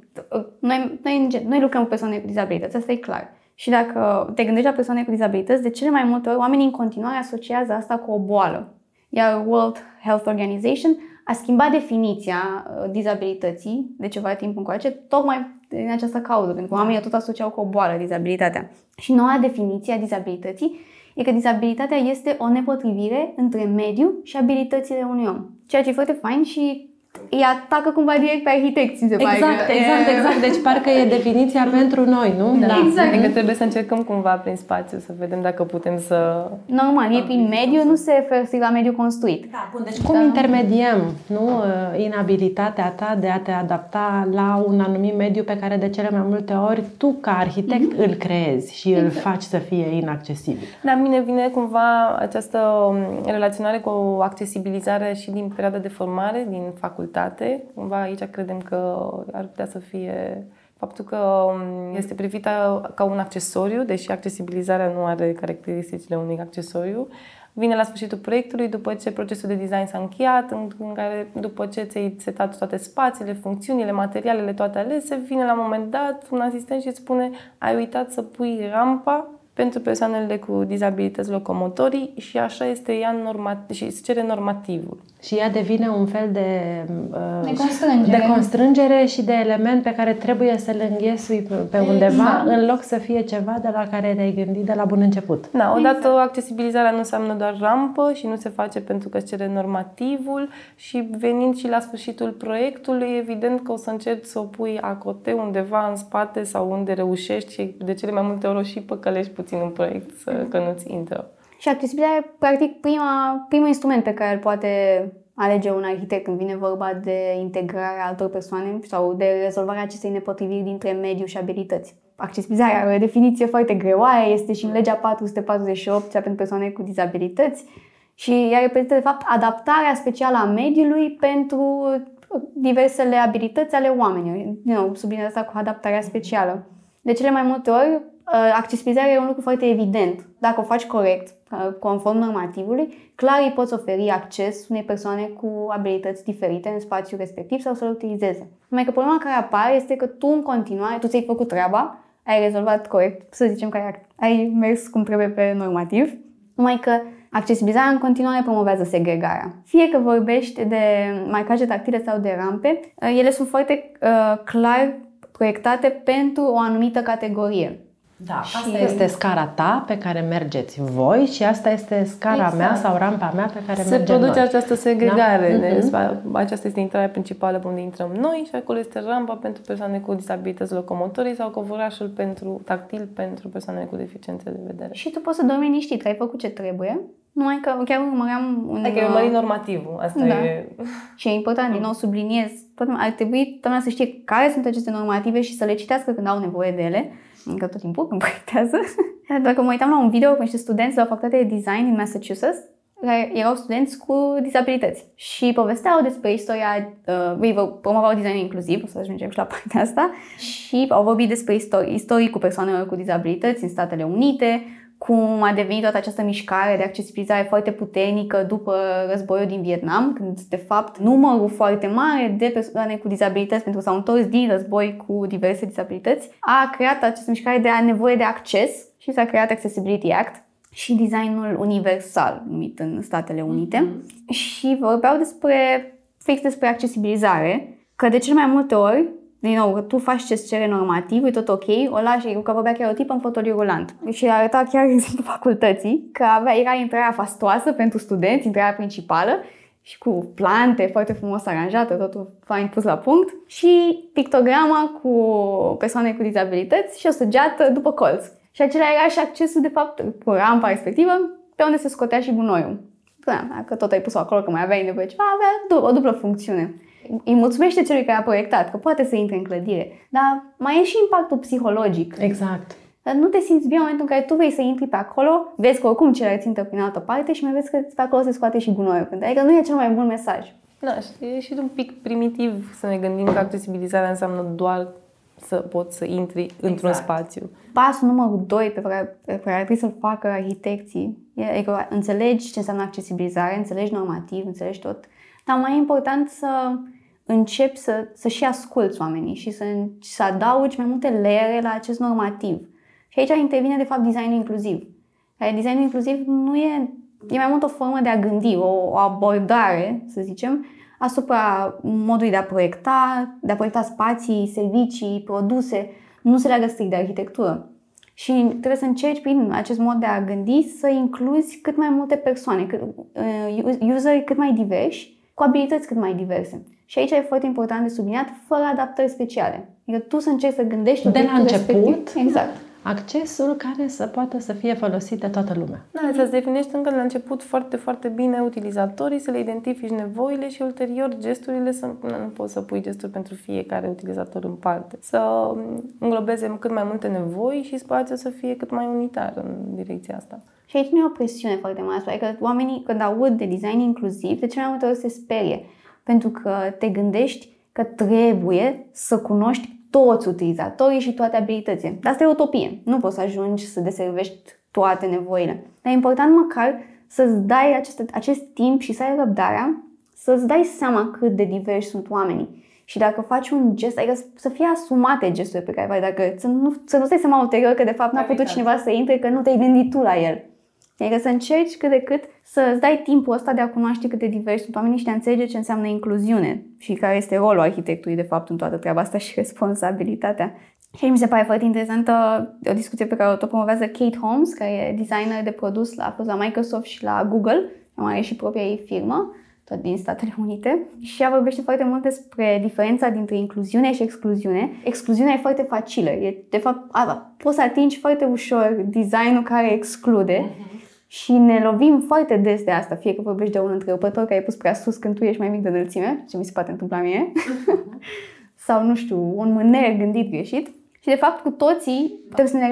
noi, noi, noi lucrăm cu persoane cu dizabilități, asta e clar. Și dacă te gândești la persoane cu dizabilități, de cele mai multe ori oamenii în continuare asociază asta cu o boală. Iar World Health Organization a schimbat definiția uh, dizabilității de ceva timp încoace, tocmai din această cauză, pentru că oamenii tot asociau cu o boală dizabilitatea. Și noua definiție a dizabilității e că dizabilitatea este o nepotrivire între mediu și abilitățile unui om. Ceea ce e foarte fain și îi atacă cumva direct pe arhitecți, se exact, pare. Exact, exact, exact. Deci parcă e definiția pentru noi, nu? Da. Exact. Adică trebuie să încercăm cumva prin spațiu să vedem dacă putem să... Normal, e prin mediu, nu se referă la mediu construit. Da, bun. Deci cum da. intermediem, nu, uh, inabilitatea ta de a te adapta la un anumit mediu pe care de cele mai multe ori tu, ca arhitect, mm-hmm. îl creezi și exact. îl faci să fie inaccesibil. Da, mine vine cumva această um, relaționare cu accesibilizarea și din perioada de formare, din facultate facultate. Cumva aici credem că ar putea să fie faptul că um, este privită ca un accesoriu, deși accesibilizarea nu are caracteristicile unui accesoriu, vine la sfârșitul proiectului, după ce procesul de design s-a încheiat, în, în care după ce ți-ai setat toate spațiile, funcțiunile, materialele, toate alese, vine la un moment dat un asistent și îți spune ai uitat să pui rampa pentru persoanele cu dizabilități locomotorii și așa este ea normat- și îți cere normativul. Și ea devine un fel de, uh, de, constrângere. de constrângere și de element pe care trebuie să-l înghesui pe undeva exact. în loc să fie ceva de la care te-ai gândit de la bun început. Da, odată exact. accesibilizarea nu înseamnă doar rampă și nu se face pentru că îți cere normativul și venind și la sfârșitul proiectului, evident că o să încerci să o pui acote undeva în spate sau unde reușești și de cele mai multe ori o și păcălești puțin în proiect, să, că nu-ți intră. Și accesibilitatea e practic prima, primul instrument pe care îl poate alege un arhitect când vine vorba de integrarea altor persoane sau de rezolvarea acestei nepotriviri dintre mediu și abilități. Accesibilizarea are o definiție foarte greoaie, este și în legea 448, cea pentru persoane cu dizabilități, și ea reprezintă, de fapt, adaptarea specială a mediului pentru diversele abilități ale oamenilor. Din nou, subliniez asta cu adaptarea specială. De cele mai multe ori, Uh, accesibilizarea e un lucru foarte evident. Dacă o faci corect, uh, conform normativului, clar îi poți oferi acces unei persoane cu abilități diferite în spațiul respectiv sau să-l utilizeze. Numai că problema care apare este că tu în continuare, tu ți-ai făcut treaba, ai rezolvat corect, să zicem că ai, ai mers cum trebuie pe normativ, numai că accesibilizarea în continuare promovează segregarea. Fie că vorbești de marcaje tactile sau de rampe, uh, ele sunt foarte uh, clar proiectate pentru o anumită categorie. Da, și asta este scara ta pe care mergeți voi și asta este scara exact. mea sau rampa mea pe care Se mergem produce noi. această segregare. Da? Mm-hmm. Aceasta este intrarea principală pe unde intrăm noi și acolo este rampa pentru persoane cu disabilități locomotorii sau covorașul pentru tactil pentru persoane cu deficiențe de vedere. Și tu poți să dormi liniștit, că ai făcut ce trebuie, numai că chiar urmăream un... Adică urmări normativul, asta da. e... Și e important, din nou subliniez, ar trebui toată să știe care sunt aceste normative și să le citească când au nevoie de ele încă tot timpul când proiectează. Dacă mă uitam la un video cu niște studenți la o facultate de design din Massachusetts, care erau studenți cu dizabilități și povesteau despre istoria, uh, ei promovau design inclusiv, o să ajungem și la partea asta, și au vorbit despre istorii, istorii cu persoanelor cu dizabilități în Statele Unite, cum a devenit toată această mișcare de accesibilizare foarte puternică după războiul din Vietnam, când de fapt numărul foarte mare de persoane cu dizabilități, pentru că s-au întors din război cu diverse dizabilități, a creat această mișcare de a nevoie de acces și s-a creat Accessibility Act și designul universal, numit în Statele Unite. Mm-hmm. Și vorbeau despre, fix despre accesibilizare, că de cel mai multe ori din nou, tu faci ce cere normativ, e tot ok, o lași, că vorbea chiar o tipă în fotoliu rulant. Și arăta chiar exemplu facultății, că avea, era intrarea fastoasă pentru studenți, intrarea principală, și cu plante foarte frumos aranjată, totul fain pus la punct și pictograma cu persoane cu dizabilități și o săgeată după colț. Și acela era și accesul, de fapt, cu rampa respectivă, pe unde se scotea și gunoiul. Da, dacă tot ai pus-o acolo, că mai aveai nevoie ceva, avea o dublă funcțiune îi mulțumește celui care a proiectat, că poate să intre în clădire. Dar mai e și impactul psihologic. Exact. Dar nu te simți bine în momentul în care tu vrei să intri pe acolo, vezi că oricum celălalt țintă prin altă parte și mai vezi că pe acolo se scoate și gunoiul. Adică nu e cel mai bun mesaj. Da, e și un pic primitiv să ne gândim că accesibilizarea înseamnă doar să poți să intri exact. într-un spațiu. Pasul numărul 2 pe care, pe care ar trebui să-l facă arhitecții e că înțelegi ce înseamnă accesibilizare, înțelegi normativ, înțelegi tot, dar mai e important să începi să, să și asculți oamenii și să, să adaugi mai multe leere la acest normativ. Și aici intervine, de fapt, designul inclusiv. Care designul inclusiv nu e, e mai mult o formă de a gândi, o, o abordare, să zicem, asupra modului de a proiecta, de a proiecta spații, servicii, produse. Nu se leagă strict de arhitectură. Și trebuie să încerci prin acest mod de a gândi să incluzi cât mai multe persoane, cât, uh, useri cât mai diversi, cu abilități cât mai diverse. Și aici e foarte important de subliniat, fără adaptări speciale. Adică tu să încerci să gândești de la început, respectiv. exact. Accesul care să poată să fie folosit de toată lumea. Da, să-ți definești încă de la început foarte, foarte bine utilizatorii, să le identifici nevoile și ulterior gesturile, să nu poți să pui gesturi pentru fiecare utilizator în parte. Să înglobeze cât mai multe nevoi și spațiul să fie cât mai unitar în direcția asta. Și aici nu e o presiune foarte mare, adică oamenii când aud de design inclusiv, de cele mai multe ori se sperie pentru că te gândești că trebuie să cunoști toți utilizatorii și toate abilitățile. Dar asta e utopie. Nu poți să ajungi să deservești toate nevoile. Dar e important măcar să-ți dai acest, acest timp și să ai răbdarea să-ți dai seama cât de diversi sunt oamenii. Și dacă faci un gest, adică să fie asumate gesturile pe care faci, dacă să nu, să nu stai seama ulterior că de fapt n-a putut cineva să intre, că nu te-ai gândit tu la el. Adică să încerci cât de cât să îți dai timpul ăsta de a cunoaște cât de diversi sunt oamenii și de a înțelege ce înseamnă incluziune și care este rolul arhitectului de fapt în toată treaba asta și responsabilitatea. Și mi se pare foarte interesantă o discuție pe care o tot promovează Kate Holmes, care e designer de produs la, a fost la Microsoft și la Google, mai are și propria ei firmă, tot din Statele Unite. Și ea vorbește foarte mult despre diferența dintre incluziune și excluziune. Excluziunea e foarte facilă. E, de fapt, a, poți să atingi foarte ușor designul care exclude. Uh-huh și ne lovim foarte des de asta, fie că vorbești de un întrerupător care ai pus prea sus când tu ești mai mic de înălțime, ce mi se poate întâmpla mie, sau, nu știu, un mâner gândit greșit. Și, de fapt, cu toții trebuie să ne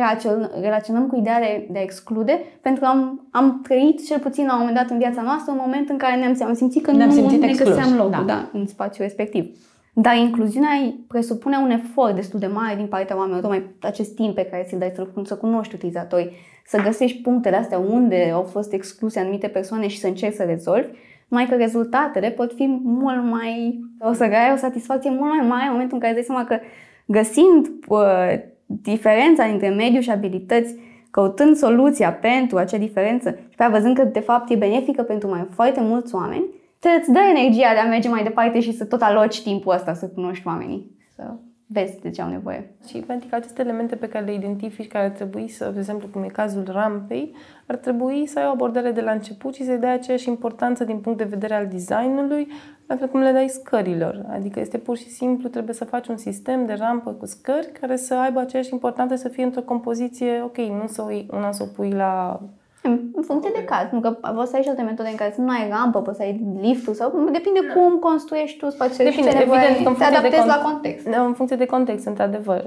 relaționăm cu ideea de, de a exclude, pentru că am, am trăit, cel puțin la un moment dat în viața noastră, un moment în care ne-am, am simțit că ne-am nu simțit ne găseam locul da. Da, în spațiul respectiv. Dar incluziunea presupune un efort destul de mare din partea oamenilor, tocmai acest timp pe care ți-l dai să, să cunoști utilizatorii, să găsești punctele astea unde au fost excluse anumite persoane și să încerci să rezolvi, mai că rezultatele pot fi mult mai... o să ai o satisfacție mult mai mare în momentul în care îți dai seama că găsind uh, diferența dintre mediu și abilități, căutând soluția pentru acea diferență și pe văzând că de fapt e benefică pentru mai foarte mulți oameni, te îți dă energia de a merge mai departe și să tot aloci timpul ăsta să cunoști oamenii. Să vezi de ce au nevoie. Și pentru că aceste elemente pe care le identifici, care ar trebui să, de exemplu, cum e cazul rampei, ar trebui să ai o abordare de la început și să-i dai aceeași importanță din punct de vedere al designului, la fel cum le dai scărilor. Adică este pur și simplu, trebuie să faci un sistem de rampă cu scări care să aibă aceeași importanță, să fie într-o compoziție, ok, nu să o, una să o pui la în funcție de caz, pentru că poți să ai și alte metode în care să nu ai rampă, poți să ai liftul sau depinde da. cum construiești tu spațiul depinde, și ce nevoie, evident, te adaptezi con- la context. Da, în funcție de context, într-adevăr.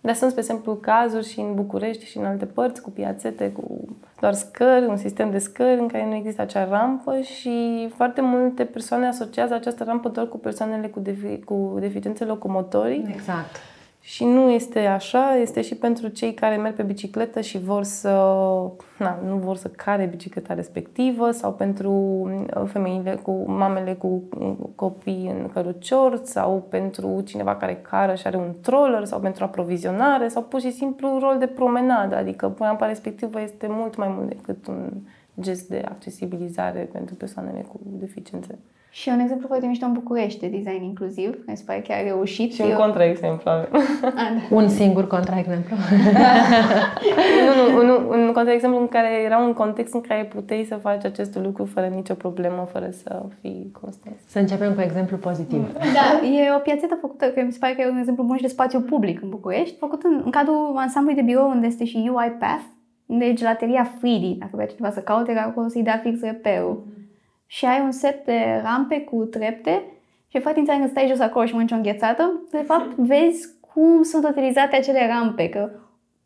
Dar sunt, spre exemplu, cazuri și în București și în alte părți cu piațete, cu doar scări, un sistem de scări în care nu există acea rampă și foarte multe persoane asociază această rampă doar cu persoanele cu, defi- cu deficiențe locomotorii. Exact. Și nu este așa, este și pentru cei care merg pe bicicletă și vor să, na, nu vor să care bicicleta respectivă sau pentru uh, femeile cu mamele cu copii în cărucior sau pentru cineva care cară și are un troller sau pentru aprovizionare sau pur și simplu rol de promenadă, adică rampa respectivă este mult mai mult decât un gest de accesibilizare pentru persoanele cu deficiențe. Și un exemplu foarte mișto în București de design inclusiv, mi se pare chiar reușit. Și un contraexemplu avem. Un singur contraexemplu. nu, nu, un, un contraexemplu în care era un context în care puteai să faci acest lucru fără nicio problemă, fără să fii constant. Să începem cu exemplu pozitiv. Da, e o piațetă făcută, că mi se pare că e un exemplu bun și de spațiu public în București, făcut în, în cadrul ansamblului de birou unde este și UI Path, unde e gelateria Fridi, dacă vrea cineva să caute, era acolo să-i dea fix reperul. Mm-hmm și ai un set de rampe cu trepte și foarte interesant când stai jos acolo și mănânci o înghețată, de fapt vezi cum sunt utilizate acele rampe, că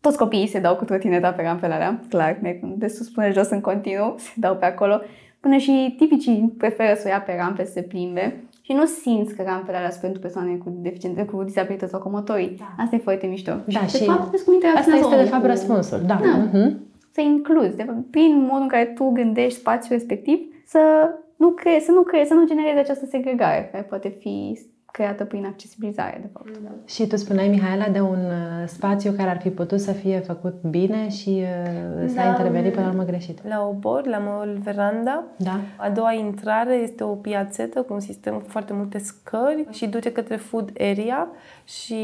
toți copiii se dau cu trotineta pe rampele alea, clar, de sus până jos în continuu, se dau pe acolo, până și tipicii preferă să o ia pe rampe să se plimbe și nu simți că rampele alea sunt pentru persoane cu deficiențe, cu dizabilități locomotorii. Da. Asta e foarte mișto. Da, și, și de fapt, vezi cum asta este de fapt răspunsul. Da. da. Uh-huh. Să incluzi, de fapt, prin modul în care tu gândești spațiul respectiv, să nu crezi, să nu crezi, să nu generezi această segregare care poate fi creată prin accesibilizare, de fapt. Da. Și tu spuneai, Mihaela, de un uh, spațiu care ar fi putut să fie făcut bine și uh, s-a da. intervenit până la urmă greșit. La Obor, la măul Veranda. Da. A doua intrare este o piațetă cu un sistem cu foarte multe scări și duce către food area și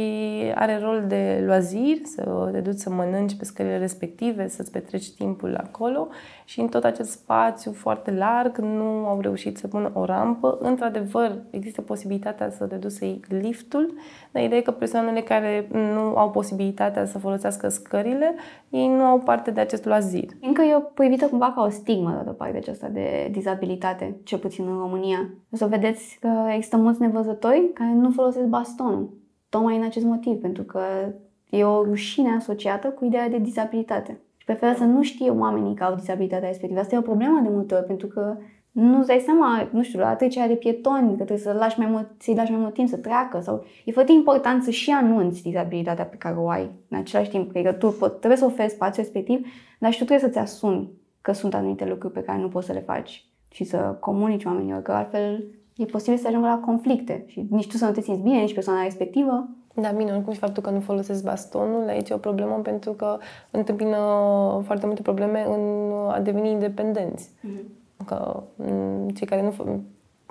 are rol de loazir, să te duci să mănânci pe scările respective, să-ți petreci timpul acolo și în tot acest spațiu foarte larg nu au reușit să pună o rampă. Într-adevăr, există posibilitatea să te duci să iei liftul, dar ideea e că persoanele care nu au posibilitatea să folosească scările, ei nu au parte de acest loazir. Încă e proibită cumva ca o stigmă de parte aceasta de dizabilitate, cel puțin în România. O să vedeți că există mulți nevăzători care nu folosesc bastonul tocmai în acest motiv, pentru că e o rușine asociată cu ideea de dizabilitate. Și preferă să nu știe oamenii că au dizabilitatea respectivă. Asta e o problemă de multe ori, pentru că nu-ți dai seama, nu știu, la trecerea de pietoni, că trebuie să lași mai mult, să-i lași mai mult timp să treacă sau e foarte important să și anunți dizabilitatea pe care o ai în același timp, că tu pot, trebuie să oferi spațiu respectiv, dar și tu trebuie să-ți asumi că sunt anumite lucruri pe care nu poți să le faci și să comunici oamenilor, că altfel e posibil să ajungă la conflicte și nici tu să nu te simți bine, nici persoana respectivă. Da, bine, oricum și faptul că nu folosesc bastonul, aici e o problemă pentru că întâmpină foarte multe probleme în a deveni independenți. Mm-hmm. Că mm, cei care nu,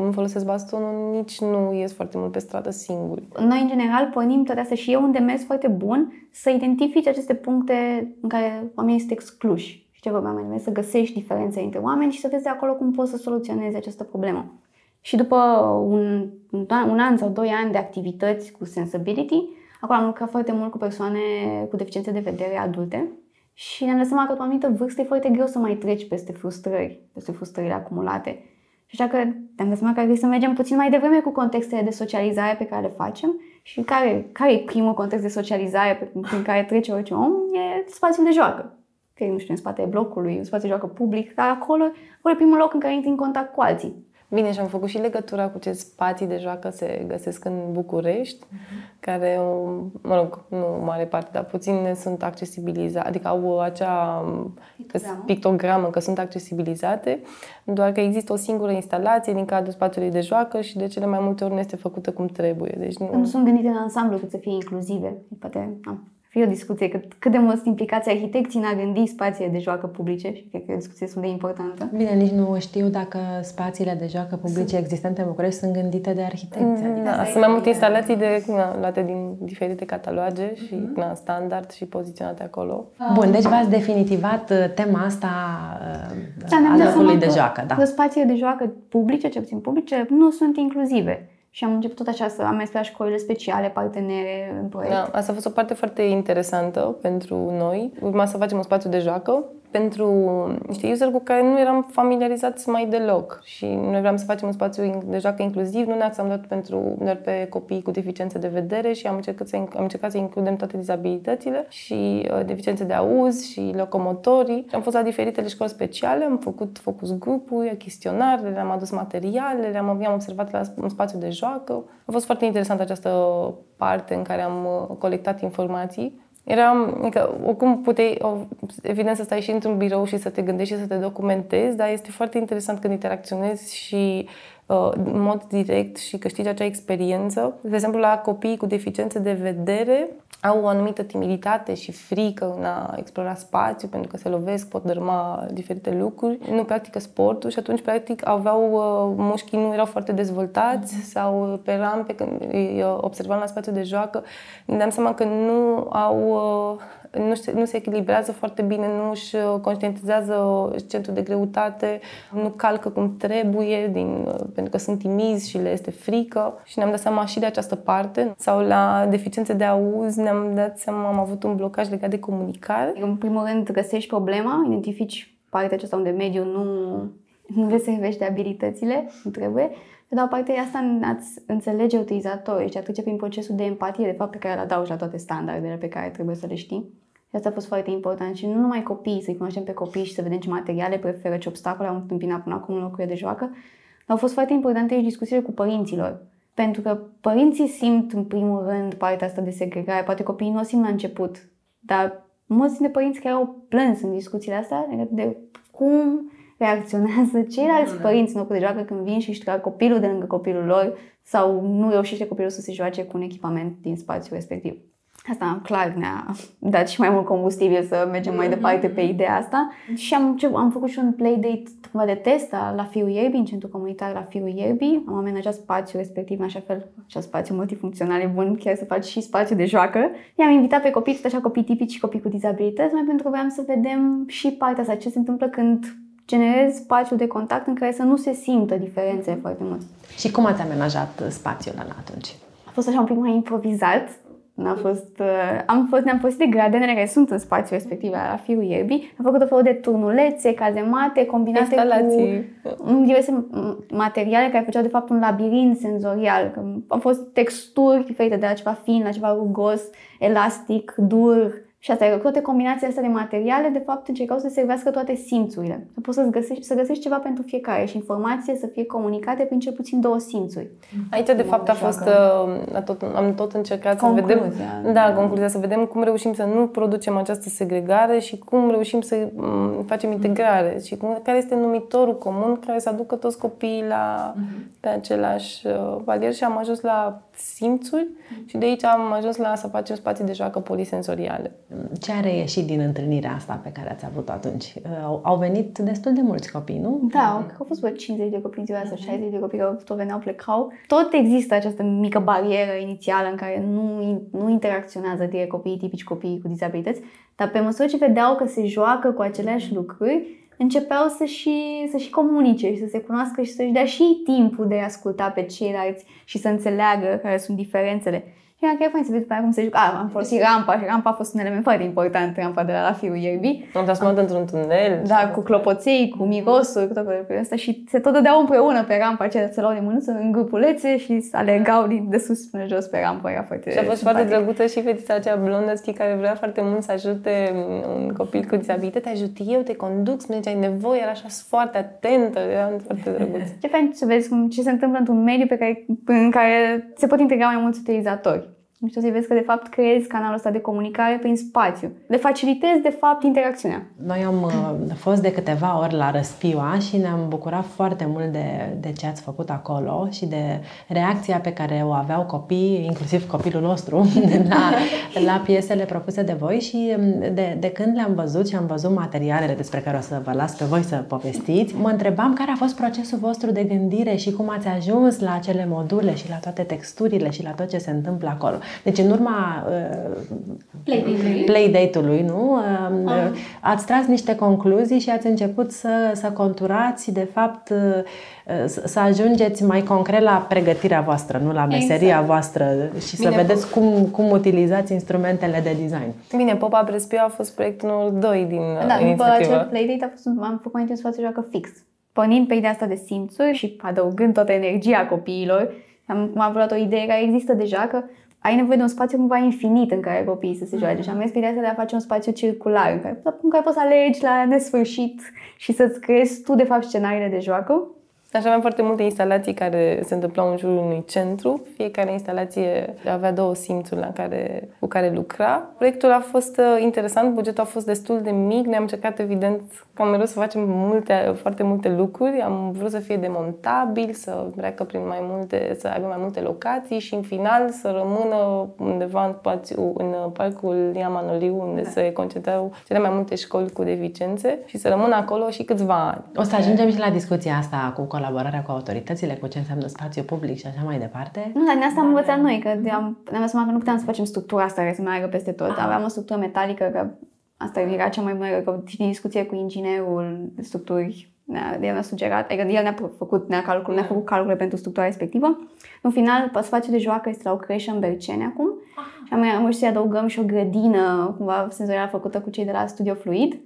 nu folosesc bastonul nici nu ies foarte mult pe stradă singuri. Noi, în general, pornim toate astea și e un demers foarte bun să identifici aceste puncte în care oamenii sunt excluși. Și ce vorbeam mai să găsești diferențe între oameni și să vezi de acolo cum poți să soluționezi această problemă. Și după un, un an sau doi ani de activități cu Sensibility, acolo am lucrat foarte mult cu persoane cu deficiențe de vedere adulte și ne-am dat seama că, la o anumită vârstă, e foarte greu să mai treci peste frustrări, peste frustrările acumulate. Și așa că ne-am dat seama că trebuie să mergem puțin mai devreme cu contextele de socializare pe care le facem și care, care e primul context de socializare prin care trece orice om, e spațiul de joacă. Că e, nu știu, în spatele blocului, un spațiu de joacă public, dar acolo, acolo e primul loc în care intri în contact cu alții. Bine, și am făcut și legătura cu ce spații de joacă se găsesc în București, uh-huh. care, mă rog, nu mare parte, dar puține sunt accesibilizate, adică au acea pictogramă. pictogramă că sunt accesibilizate, doar că există o singură instalație din cadrul spațiului de joacă și de cele mai multe ori nu este făcută cum trebuie. Deci nu, nu sunt gândite în ansamblu cât să fie inclusive. Poate, am fi o discuție cât, cât de mult sunt implicați arhitecții în a gândi spații de joacă publice și cred că e o discuție sunt de importantă. Bine, nici nu știu dacă spațiile de joacă publice sunt. existente în București sunt gândite de arhitecți. Mm, da, sunt mai multe instalații de, na, luate din diferite cataloage și mm-hmm. na, standard și poziționate acolo. Bun, deci v-ați definitivat uh, tema asta uh, da, a locului de joacă. Da. Spațiile de joacă publice, ce puțin publice, nu sunt inclusive. Și am început tot așa să am mers la școlile speciale, partenere în proiect. Da, asta a fost o parte foarte interesantă pentru noi. Urma să facem un spațiu de joacă pentru niște user cu care nu eram familiarizați mai deloc și noi vreau să facem un spațiu de joacă inclusiv, nu ne axam doar, pentru, doar pe copii cu deficiențe de vedere și am încercat să, am încercat să includem toate dizabilitățile și uh, deficiențe de auz și locomotorii. Am fost la diferitele școli speciale, am făcut focus grupuri, chestionare, le-am adus materiale, le-am am observat la un spațiu de joacă. A fost foarte interesant această parte în care am uh, colectat informații Eram, adică, oricum puteai, evident, să stai și într-un birou și să te gândești și să te documentezi, dar este foarte interesant când interacționezi și uh, în mod direct și câștigi acea experiență. De exemplu, la copii cu deficiențe de vedere, au o anumită timiditate și frică în a explora spațiu pentru că se lovesc, pot dărma diferite lucruri. Nu practică sportul și atunci practic aveau uh, mușchii nu erau foarte dezvoltați uh-huh. sau pe rampe când îi uh, observam la spațiu de joacă, ne dăm seama că nu au uh, nu, se, nu se echilibrează foarte bine, nu își uh, conștientizează centrul de greutate, nu calcă cum trebuie din, uh, pentru că sunt timizi și le este frică și ne-am dat seama și de această parte. Sau la deficiențe de auz ne-am dat seama, am avut un blocaj legat de comunicare. În primul rând găsești problema, identifici partea aceasta unde mediul nu, nu le servește abilitățile, nu trebuie. Pe de o parte, asta ați înțelege utilizatorii și a trece prin procesul de empatie, de fapt, pe care îl adaugi la toate standardele pe care trebuie să le știi. Și asta a fost foarte important și nu numai copiii, să-i cunoaștem pe copii și să vedem ce materiale preferă, ce obstacole au întâmpinat până acum în locurile de joacă, dar au fost foarte importante și discuțiile cu părinților. Pentru că părinții simt în primul rând partea asta de segregare, poate copiii nu o simt la început, dar mulți dintre părinți care au plâns în discuțiile astea de cum reacționează ceilalți da. părinți în locul de joacă când vin și își trag copilul de lângă copilul lor sau nu reușește copilul să se joace cu un echipament din spațiul respectiv. Asta clar ne-a dat și mai mult combustibil să mergem mai departe pe ideea asta. Și am, am făcut și un playdate de test la Fiul Ierbii, în centru comunitar la Fiul Ierbii. Am amenajat spațiu respectiv în așa fel, așa spațiu multifuncțional e bun, chiar să faci și spațiu de joacă. I-am invitat pe copii, tot așa copii tipici și copii cu dizabilități, mai pentru că voiam să vedem și partea asta, ce se întâmplă când generezi spațiu de contact în care să nu se simtă diferențe foarte mult. Și cum ați amenajat spațiul ăla atunci? A fost așa un pic mai improvizat, N-a fost, uh, am fost, ne-am folosit de gradenele care sunt în spațiul respectiv la firul ierbii. Am făcut o felul de turnulețe, cazemate, combinate Instalații. cu diverse materiale care făceau de fapt un labirint senzorial. Au fost texturi diferite de la ceva fin la ceva rugos, elastic, dur, și asta e toate combinația asta de materiale, de fapt, încercau să servească toate simțurile. Să poți să găsești, să găsești ceva pentru fiecare și informație să fie comunicate prin cel puțin două simțuri. Aici, de fapt, a fost, uh, tot, am tot încercat concluzia, să vedem, da, concluzia, să vedem cum reușim să nu producem această segregare și cum reușim să mm, facem integrare și cum, care este numitorul comun care să aducă toți copiii la, uh-huh. pe același uh, palier și am ajuns la simțuri uh-huh. și de aici am ajuns la să facem spații de joacă polisensoriale. Ce a reieșit din întâlnirea asta pe care ați avut atunci? Uh, au venit destul de mulți copii, nu? Da, au fost vreo 50 de copii în ziua asta, 60 de copii care tot veneau, plecau. Tot există această mică barieră inițială în care nu, nu interacționează direct copiii tipici copiii cu dizabilități, dar pe măsură ce vedeau că se joacă cu aceleași lucruri, începeau să și, să și comunice și să se cunoască și să-și dea și timpul de a asculta pe ceilalți și să înțeleagă care sunt diferențele. Și era chiar fain să vezi pe cum se juca. Am folosit rampa și rampa a fost un element foarte important, rampa de la, la fiul ierbii. Am transformat într-un tunel. Da, cu clopoței, cu mirosuri, cu tot asta și se tot dădeau împreună pe rampa aceea, se luau de mânuță în grupulețe și alergau din de sus până jos pe rampă. Era foarte și a fost foarte drăguță și fetița aceea blondă, știi, care vrea foarte mult să ajute un copil cu dizabilitate. Ajut eu, te conduc, spune ce ai nevoie, era așa foarte atentă, era foarte drăguț. Ce fain să vezi cum, ce se întâmplă într-un mediu pe care, în care se pot integra mai mulți utilizatori. Nu știu să vezi că de fapt creezi canalul ăsta de comunicare prin spațiu. Le facilitezi de fapt interacțiunea. Noi am uh, fost de câteva ori la Răspiua și ne-am bucurat foarte mult de, de ce ați făcut acolo și de reacția pe care o aveau copiii, inclusiv copilul nostru, la, la piesele propuse de voi și um, de, de când le-am văzut și am văzut materialele despre care o să vă las pe voi să povestiți, mă întrebam care a fost procesul vostru de gândire și cum ați ajuns la acele module și la toate texturile și la tot ce se întâmplă acolo. Deci în urma uh, playdate-ului, nu? Uh, ah. Ați tras niște concluzii și ați început să, să conturați, de fapt, uh, să ajungeți mai concret la pregătirea voastră, nu la meseria exact. voastră și Bine, să vedeți cum, cum utilizați instrumentele de design. Bine, Popa Prespiu a fost proiectul numărul 2 din da, inițiativă. după acel playdate a fost, am făcut mai întâi spațiu joacă fix. Pornind pe ideea asta de simțuri și adăugând toată energia copiilor, am, am avut o idee care există deja, că ai nevoie de un spațiu cumva infinit în care copiii să se joace. Mm-hmm. Și am mers pe ideea de a face un spațiu circular, în care, în care poți să alegi la nesfârșit și să-ți creezi tu, de fapt, scenariile de joacă. Așa aveam foarte multe instalații care se întâmplau în jurul unui centru. Fiecare instalație avea două simțuri la care, cu care lucra. Proiectul a fost uh, interesant, bugetul a fost destul de mic. Ne-am încercat, evident, cam mereu să facem multe, foarte multe lucruri. Am vrut să fie demontabil, să treacă prin mai multe, să aibă mai multe locații și, în final, să rămână undeva în spațiu, în parcul Lia Manoliu, unde da. se concentrau cele mai multe școli cu deficiențe și să rămână acolo și câțiva ani. O să ajungem și la discuția asta cu colaborarea cu autoritățile, cu ce înseamnă spațiu public și așa mai departe. Nu, dar din asta am învățat noi, că am, ne-am seama că nu puteam să facem structura asta care să meargă peste tot. Ah. Aveam o structură metalică, că asta era cea mai mare, că și din discuție cu inginerul de structuri ne-a, el ne-a sugerat, adică el ne-a făcut, ne-a, calcul, ne-a făcut calcule pentru structura respectivă. În final, spațiul de joacă este la o creșă în Berceni acum ah. și am, am să adăugăm și o grădină cumva senzorială făcută cu cei de la Studio Fluid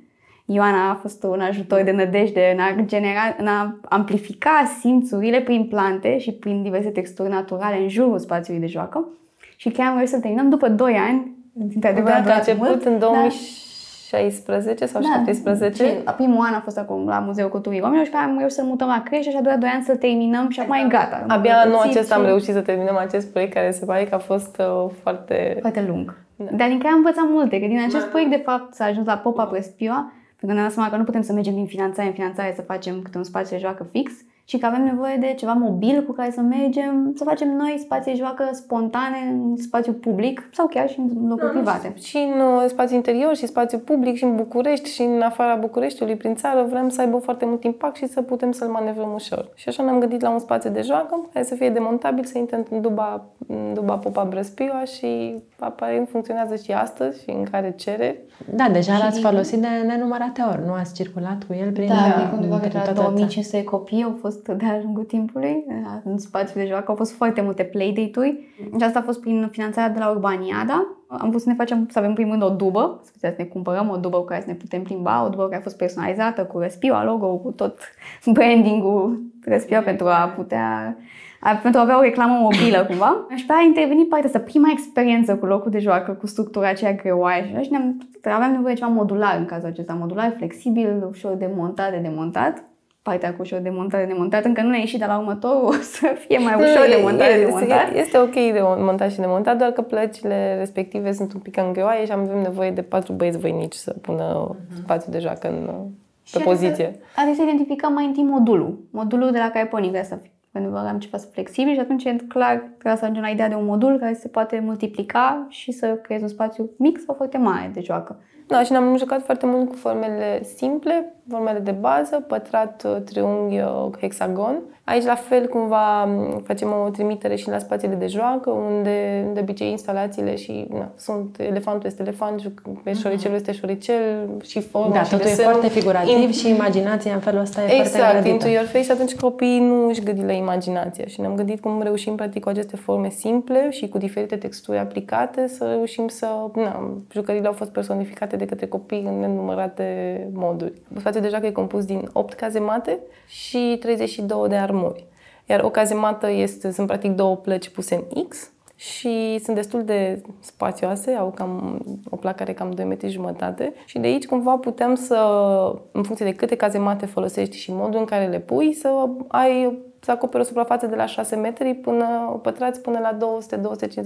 Ioana a fost un ajutor de nădejde în a, genera, în a amplifica simțurile prin plante și prin diverse texturi naturale în jurul spațiului de joacă. Și chiar am reușit să terminăm după 2 ani. Dintre da, a început mult, în 2016 sau da, 17. primul an a fost acum la Muzeul Culturii Romilor și pe am reușit să mutăm la creșă și a durat 2 ani să terminăm și acum e gata. Abia anul acesta și... am reușit să terminăm acest proiect care se pare că a fost uh, foarte... Foarte lung. Da. Dar din care am învățat multe, că din acest da. proiect de fapt s-a ajuns la Popa Prespioa, pentru că ne-am dat seama că nu putem să mergem din finanțare în finanțare să facem câte un spațiu de joacă fix, și că avem nevoie de ceva mobil cu care să mergem, să facem noi spații de joacă spontane în spațiu public sau chiar și în locuri da, private. Și în uh, spațiu interior și spațiu public și în București și în afara Bucureștiului, prin țară, vrem să aibă foarte mult impact și să putem să-l manevrăm ușor. Și așa ne-am gândit la un spațiu de joacă care să fie demontabil, să intre în duba, în duba Popa Brăspioa și aparent funcționează și astăzi și în care cere. Da, deja și... l-ați folosit de nenumărate ori, nu ați circulat cu el prin Da, undeva către 2500 copii au fost fost de-a lungul timpului. În spațiul de joacă au fost foarte multe playdate-uri și asta a fost prin finanțarea de la Urbaniada. Am vrut să ne facem, să avem primul rând o dubă, să ne cumpărăm o dubă cu care să ne putem plimba, o dubă care a fost personalizată cu Respira, logo cu tot branding-ul Respira pentru a putea pentru a avea o reclamă mobilă cumva. Și pe aia a intervenit partea asta, prima experiență cu locul de joacă, cu structura aceea greoaie și ne-am, aveam nevoie de ceva modular în cazul acesta, modular, flexibil, ușor de montat, de demontat partea cu ușor de montat, de montat, încă nu a ieșit, dar la următorul o să fie mai ușor de montat, de montat. Este ok de montat și de montat, doar că plăcile respective sunt un pic îngreoaie și avem nevoie de patru băieți voinici să pună uh-huh. spațiu de joacă în, pe poziție. Adică să identificăm mai întâi modulul, modulul de la care pornim, de asta pentru că am ceva flexibil și atunci e clar trebuie să ajungem la ideea de un modul care se poate multiplica și să creezi un spațiu mic sau foarte mare de joacă. Da, și ne-am jucat foarte mult cu formele simple, formele de bază, pătrat, triunghi, hexagon. Aici, la fel, cumva facem o trimitere și la spațiile de joacă, unde de obicei instalațiile și na, sunt elefantul este elefant, pe mhm. șoricelul este șoricel și forma da, și totul e foarte figurativ in... și imaginația în felul ăsta e exact, foarte Exact, into your face, atunci copiii nu își gândi la imaginație și ne-am gândit cum reușim practic cu aceste forme simple și cu diferite texturi aplicate să reușim să, na, jucările au fost personificate de către copii în nenumărate moduri. Spațiul deja că e compus din 8 cazemate și 32 de armuri armuri. Iar o cazemată este, sunt practic două plăci puse în X și sunt destul de spațioase, au cam o placă are cam 2 metri jumătate și de aici cumva putem să, în funcție de câte cazemate folosești și modul în care le pui, să ai să acopere o suprafață de la 6 metri până pătrați până la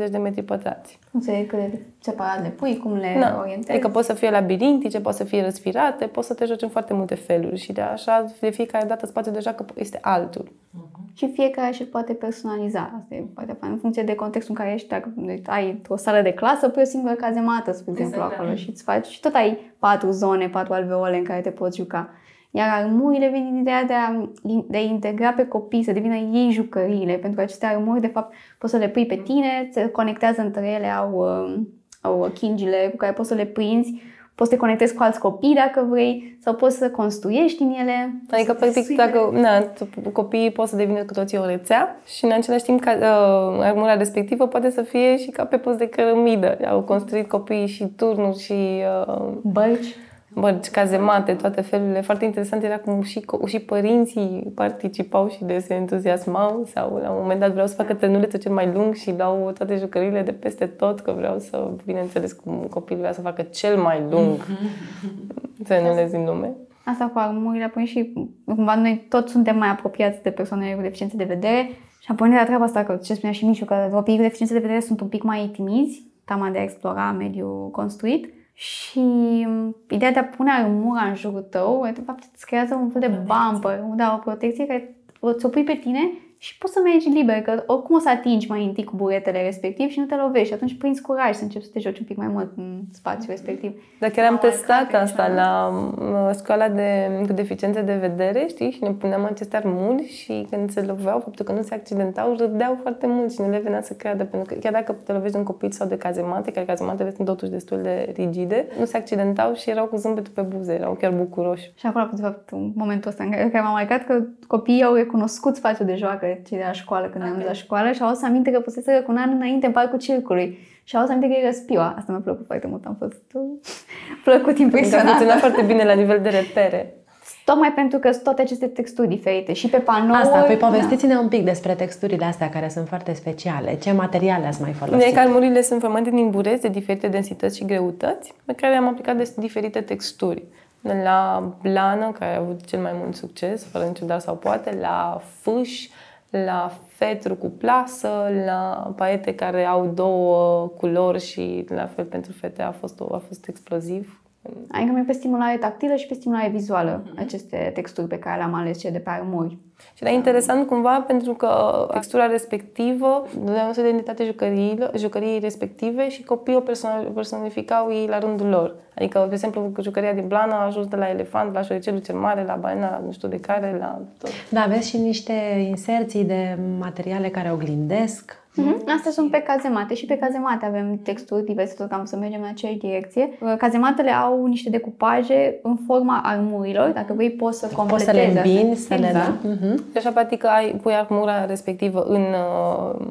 200-250 de metri pătrați. Înțeleg cât de separat le pui, cum le da. orientezi. Adică pot să fie labirintice, pot să fie răsfirate, pot să te joci în foarte multe feluri și de așa de fiecare dată spațiul de joacă este altul. Uh-huh. Și fiecare și poate personaliza. Asta e foarte fain. În funcție de contextul în care ești, dacă ai o sală de clasă, pui o singură cazemată, spre exemplu, exact, acolo da. și îți faci și tot ai patru zone, patru alveole în care te poți juca. Iar armurile vin din ideea de a, de a integra pe copii, să devină ei jucăriile, pentru că aceste armuri, de fapt, poți să le pui pe tine, se conectează între ele, au, uh, au chingile cu care poți să le prinzi, poți să te conectezi cu alți copii dacă vrei, sau poți să construiești din ele. Adică, practic, dacă na, copiii pot să devină cu toții o rețea și în același timp ca, uh, armura respectivă poate să fie și ca pe post de cărămidă. Au construit copiii și turnuri și... Uh, Bărci bărci, cazemate, toate felurile. Foarte interesant era cum și, și părinții participau și de se entuziasmau sau la un moment dat vreau să facă trenulețul cel mai lung și dau toate jucăriile de peste tot, că vreau să, bineînțeles, cum copilul vrea să facă cel mai lung trenuleț din lume. Asta cu armurile, apoi și cumva noi toți suntem mai apropiați de persoane cu deficiențe de vedere și apoi la treaba asta, că ce spunea și Mișu, că copiii cu deficiențe de vedere sunt un pic mai timizi, tama de a explora mediul construit și mm, ideea de a pune armura în jurul tău, de fapt îți creează un fel de bumper, da, o protecție care ți-o pui pe tine și poți să mergi liber, că oricum o să atingi mai întâi cu buretele respectiv și nu te lovești. Și atunci prinzi curaj să începi să te joci un pic mai mult în spațiul respectiv. Dar chiar am testat asta la școala de cu deficiențe de vedere, știi, și ne puneam aceste armuri și când se loveau, faptul că nu se accidentau, râdeau foarte mult și nu le venea să creadă, pentru că chiar dacă te lovești de un copil sau de cazemate, care cazematele sunt totuși destul de rigide, nu se accidentau și erau cu zâmbetul pe buze, erau chiar bucuroși. Și acolo, de fapt, momentul ăsta în care, care m-am marcat că copiii au recunoscut spațiul de joacă cei de la școală când okay. am la școală și au să aminte că puseseră cu un an înainte în parcul circului. Și au să aminte că e răspiua. Asta mi-a plăcut foarte mult. Am fost plăcut impresionată. A funcționat foarte bine la nivel de repere. Tocmai pentru că sunt toate aceste texturi diferite și pe panouri... Asta, păi povestiți-ne da. un pic despre texturile astea care sunt foarte speciale. Ce materiale ați mai folosit? Calmurile sunt formate din bureți de diferite densități și greutăți, pe care le-am aplicat de diferite texturi la blană, care a avut cel mai mult succes, fără niciun dar sau poate, la fâș, la fetru cu plasă, la paete care au două culori și la fel pentru fete a fost, a fost exploziv. Adică mai pe stimulare tactilă și pe stimulare vizuală mm-hmm. aceste texturi pe care le-am ales ce de pe armuri. Și era interesant cumva pentru că textura respectivă dădea o identitate jucăriei respective și copiii o personificau ei la rândul lor. Adică, de exemplu, jucăria din Blana a ajuns de la elefant, la șoricelul cel mare, la balena, nu știu de care, la tot. Da, aveți și niște inserții de materiale care oglindesc Mm-hmm. Astea sunt pe cazemate și pe cazemate avem texturi diverse, tot am să mergem în aceeași direcție. Cazematele au niște decupaje în forma armurilor, dacă vrei poți să completezi. Poți să le îmbini, să le da. Mm-hmm. Și așa, practic, ai, pui armura respectivă în, uh,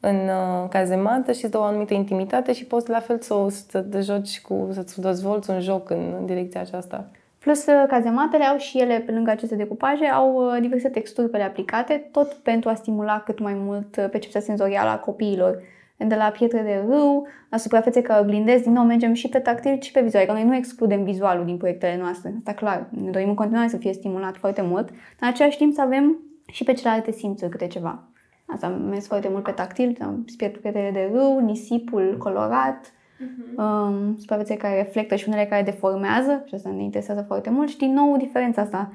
în uh, cazemată și îți dă o anumită intimitate și poți la fel să, să te joci cu, să-ți dezvolți un joc în, în direcția aceasta. Plus, uh, cazematele au și ele, pe lângă aceste decupaje, au uh, diverse texturi pe aplicate, tot pentru a stimula cât mai mult uh, percepția senzorială a copiilor. De la pietre de râu, la suprafețe care oglindesc, din nou mergem și pe tactil și pe vizual. Adică noi nu excludem vizualul din proiectele noastre. Asta clar, ne dorim în continuare să fie stimulat foarte mult, dar în același timp să avem și pe celelalte simțuri câte ceva. Asta am mers foarte mult pe tactil, am pietre de râu, nisipul colorat, uh-huh. um, suprafețe care reflectă și unele care deformează și asta ne interesează foarte mult și din nou diferența asta.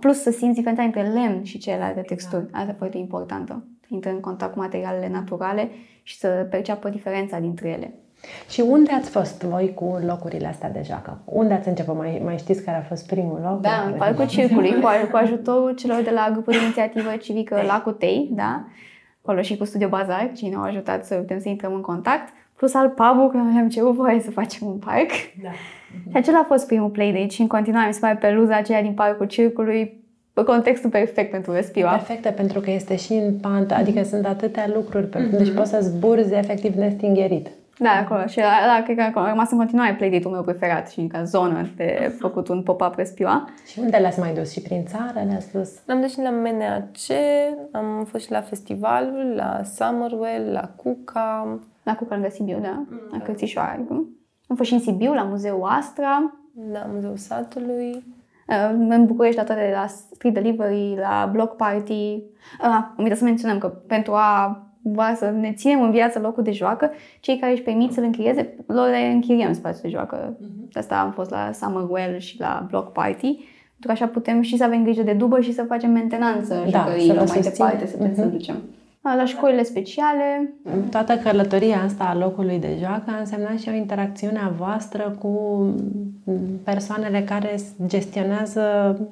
Plus să simți diferența între lemn și celelalte texturi. Da. Asta e foarte importantă. Intră în contact cu materialele naturale și să perceapă diferența dintre ele. Și unde ați fost voi cu locurile astea de joacă? Unde ați început? Mai, mai știți care a fost primul loc? Da, în Parcul Circului, cu, cu ajutorul celor de la grupul de inițiativă civică Lacul Tei, da? Acolo și cu Studio Bazar, cei ne-au ajutat să putem să intrăm în contact plus al pub că am cerut voie să facem un parc. Da. Și acela a fost primul playdate și în continuare mi se pare peluza aceea din parcul circului contextul perfect pentru respira. Perfectă, pentru că este și în pantă, adică mm-hmm. sunt atâtea lucruri, mm-hmm. deci poți să zburzi efectiv nestingherit. Da, acolo. Și la, la, cred că acolo a rămas în continuare playdate-ul meu preferat și ca zonă de făcut un pop-up respira. Și unde le-ați mai dus? Și prin țară le-ați dus? Am dus și la MNAC, am fost și la festivalul, la Summerwell, la Cuca, la Cuca lângă Sibiu, da? Mm, la Cărțișoara. Am fost și în Sibiu, la Muzeul Astra. La Muzeul Satului. Uh, în București, la toate, la Street Delivery, la Block Party. Uh, am uitat să menționăm că pentru a va să ne ținem în viață locul de joacă, cei care își permit să-l închirieze, lor le închiriem spațiul de joacă. Uh-huh. Asta am fost la Summerwell și la Block Party. Pentru că așa putem și să avem grijă de dubă și să facem mentenanță da, jucăriilor mai departe, să putem uh-huh. să ducem. La școlile speciale. Toată călătoria asta a locului de joacă a însemnat și o interacțiune a voastră cu persoanele care gestionează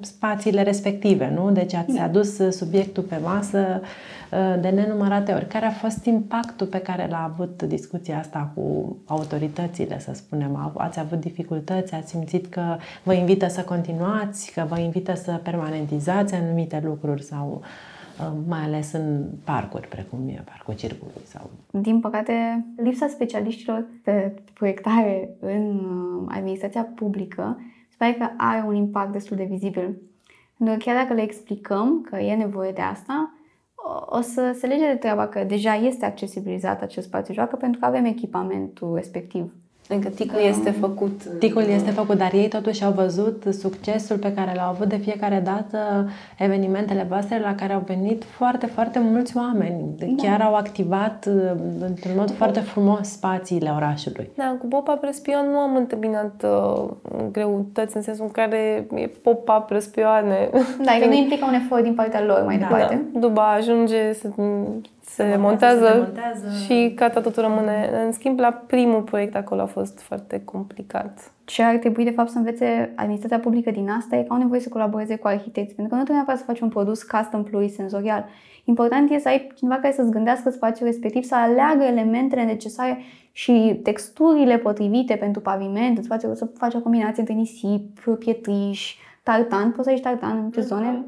spațiile respective, nu? Deci ați da. adus subiectul pe masă uh, de nenumărate ori. Care a fost impactul pe care l-a avut discuția asta cu autoritățile, să spunem? Ați avut dificultăți? Ați simțit că vă invită să continuați? Că vă invită să permanentizați anumite lucruri? Sau uh, mai ales în parcuri, precum e Parcul Circului? Sau... Din păcate, lipsa specialiștilor pe proiectare în uh, administrația publică sper că are un impact destul de vizibil. Pentru că chiar dacă le explicăm că e nevoie de asta, o să se lege de treaba că deja este accesibilizat acest spațiu joacă pentru că avem echipamentul respectiv. Încă ticul este făcut. Ticul este făcut, dar ei totuși au văzut succesul pe care l-au avut de fiecare dată evenimentele voastre la care au venit foarte, foarte mulți oameni. Da. Chiar au activat uh, într-un mod foarte frumos spațiile orașului. Da, cu Popa Prăspion nu am întâmpinat uh, greutăți în sensul în care e Popa Prăspioane. Da, că nu implică un efort din partea lor mai da. departe. Da. După ajunge să se, se montează, se montează și gata, totul rămâne. În schimb, la primul proiect acolo a fost foarte complicat. Ce ar trebui, de fapt, să învețe administrația publică din asta e că au nevoie să colaboreze cu arhitecți, pentru că nu trebuie neapărat să faci un produs custom plurisensorial. Important e să ai cineva care să-ți gândească spațiul respectiv, să aleagă elementele necesare și texturile potrivite pentru paviment, spațiul, să faci o combinație între nisip, pietriș, tartan, poți să ai tartan în multe zone,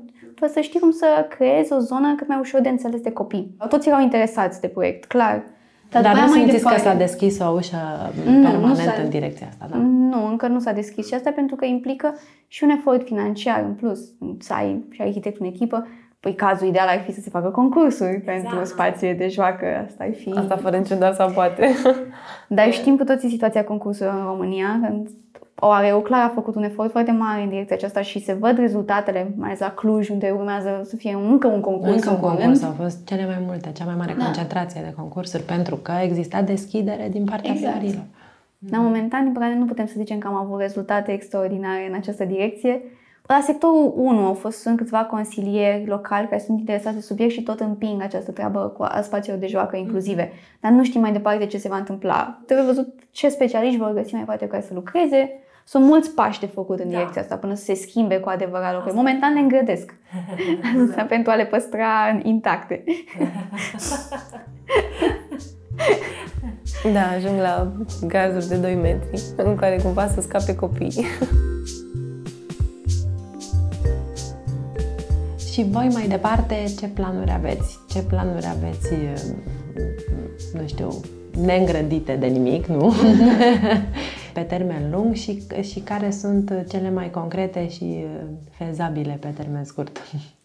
tu să știi cum să creezi o zonă cât mai ușor de înțeles de copii. Toți erau interesați de proiect, clar. Dar, Dar nu simțiți că s-a deschis o ușă nu, permanentă nu în direcția asta, da? Nu, încă nu s-a deschis și asta pentru că implică și un efort financiar în plus. Să ai și arhitect în echipă, Păi cazul ideal ar fi să se facă concursuri exact. pentru spații de joacă. Asta ar fi... Asta fără niciun dar sau poate. Dar știm cu toții situația concursurilor în România. Când o clar a făcut un efort foarte mare în direcția aceasta și se văd rezultatele, mai ales la Cluj, unde urmează să fie încă un concurs. Încă un concurs, au fost cele mai multe, cea mai mare da. concentrație de concursuri, pentru că exista deschidere din partea exact. primărilor. La momentan, din păcate, nu putem să zicem că am avut rezultate extraordinare în această direcție. La sectorul 1 au fost sunt câțiva consilieri locali care sunt interesați de subiect și tot împing această treabă cu spațiilor de joacă inclusive. Dar nu știm mai departe ce se va întâmpla. Trebuie văzut ce specialiști vor găsi mai departe care să lucreze, sunt mulți pași de făcut în da. direcția asta până să se schimbe cu adevărat lucrurile. Momentan ne îngrădesc da. pentru a le păstra intacte. da, ajung la gazuri de 2 metri în care cumva să scape copiii. Și voi mai departe, ce planuri aveți? Ce planuri aveți, nu știu, neîngrădite de nimic, nu? pe termen lung și, și care sunt cele mai concrete și uh, fezabile pe termen scurt.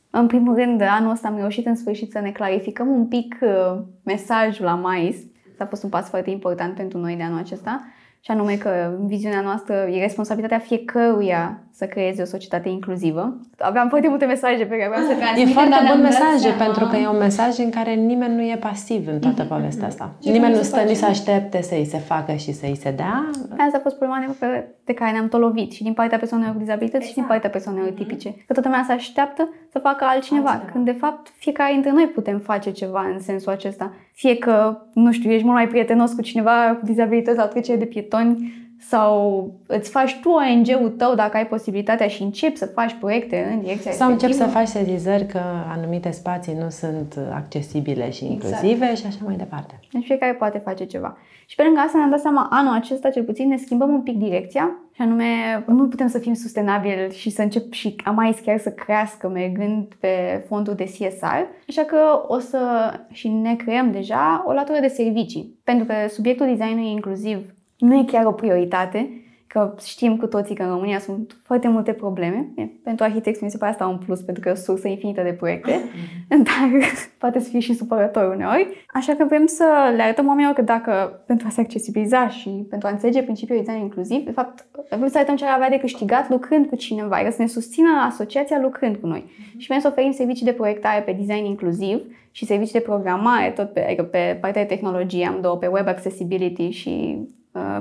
În primul rând, anul ăsta am reușit în sfârșit să ne clarificăm un pic uh, mesajul la mais. S-a fost un pas foarte important pentru noi de anul acesta și anume că viziunea noastră e responsabilitatea fiecăruia să creeze o societate inclusivă. Aveam foarte multe mesaje pe care vreau să transmit. E foarte bun mesaj, pentru că e un mesaj în care nimeni nu e pasiv în toată povestea asta. Ce nimeni nu stă nici să aștepte să-i se facă și să-i se dea. Asta a fost problema pe, pe care ne-am tolovit și din partea persoanelor cu dizabilități exact. și din exact. partea persoanelor mhm. tipice. Că toată lumea se așteaptă să facă altcineva, altcineva, când de fapt fiecare dintre noi putem face ceva în sensul acesta. Fie că, nu știu, ești mult mai prietenos cu cineva cu dizabilități la trecere de pietoni, sau îți faci tu ONG-ul tău dacă ai posibilitatea și începi să faci proiecte în direcția Sau începi să faci sezizări că anumite spații nu sunt accesibile și exact. inclusive exact. și așa mai departe. Deci fiecare poate face ceva. Și pe lângă asta ne-am dat seama, anul acesta cel puțin ne schimbăm un pic direcția și anume nu putem să fim sustenabili și să încep și mai chiar să crească mergând pe fondul de CSR. Așa că o să și ne creăm deja o latură de servicii. Pentru că subiectul designului inclusiv nu e chiar o prioritate, că știm cu toții că în România sunt foarte multe probleme. Pentru arhitecți mi se pare asta un plus, pentru că e o sursă infinită de proiecte, dar poate să fie și supărător uneori. Așa că vrem să le arătăm oamenilor că dacă pentru a se accesibiliza și pentru a înțelege principiul design inclusiv, de fapt, vrem să arătăm ce ar avea de câștigat lucrând cu cineva, adică să ne susțină asociația lucrând cu noi. Și vrem să oferim servicii de proiectare pe design inclusiv și servicii de programare, tot pe, adică pe partea de tehnologie, am două, pe web accessibility și uh,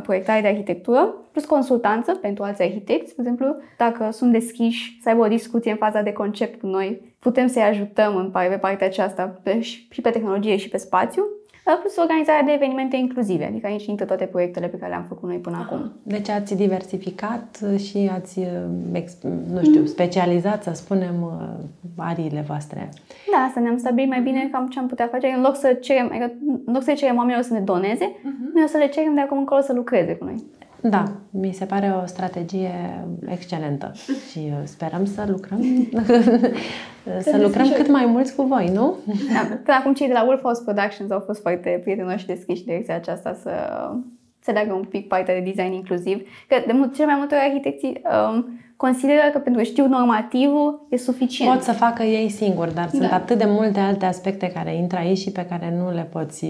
proiectare de arhitectură, plus consultanță pentru alți arhitecți, de exemplu, dacă sunt deschiși să aibă o discuție în faza de concept cu noi, putem să-i ajutăm în pe partea aceasta pe, și pe tehnologie și pe spațiu plus organizarea de evenimente inclusive, adică aici intră toate proiectele pe care le-am făcut noi până acum. Deci ați diversificat și ați, nu știu, mm. specializat, să spunem, ariile voastre. Da, asta ne-am stabilit mai bine cam ce am putea face. În loc să cerem, adică, în loc să cerem oamenilor să ne doneze, uh-huh. noi o să le cerem de acum încolo să lucreze cu noi. Da, mi se pare o strategie excelentă și uh, sperăm să lucrăm să lucrăm cât mai mulți cu voi, nu? Da, până acum cei de la Wolfhouse Productions au fost foarte prietenoși și deschiși în direcția aceasta să se leagă un pic partea de design inclusiv. Că de mult, cel mai multe ori arhitecții um, consideră că pentru că știu normativul e suficient. Pot să facă ei singuri, dar da. sunt atât de multe alte aspecte care intră aici și pe care nu le poți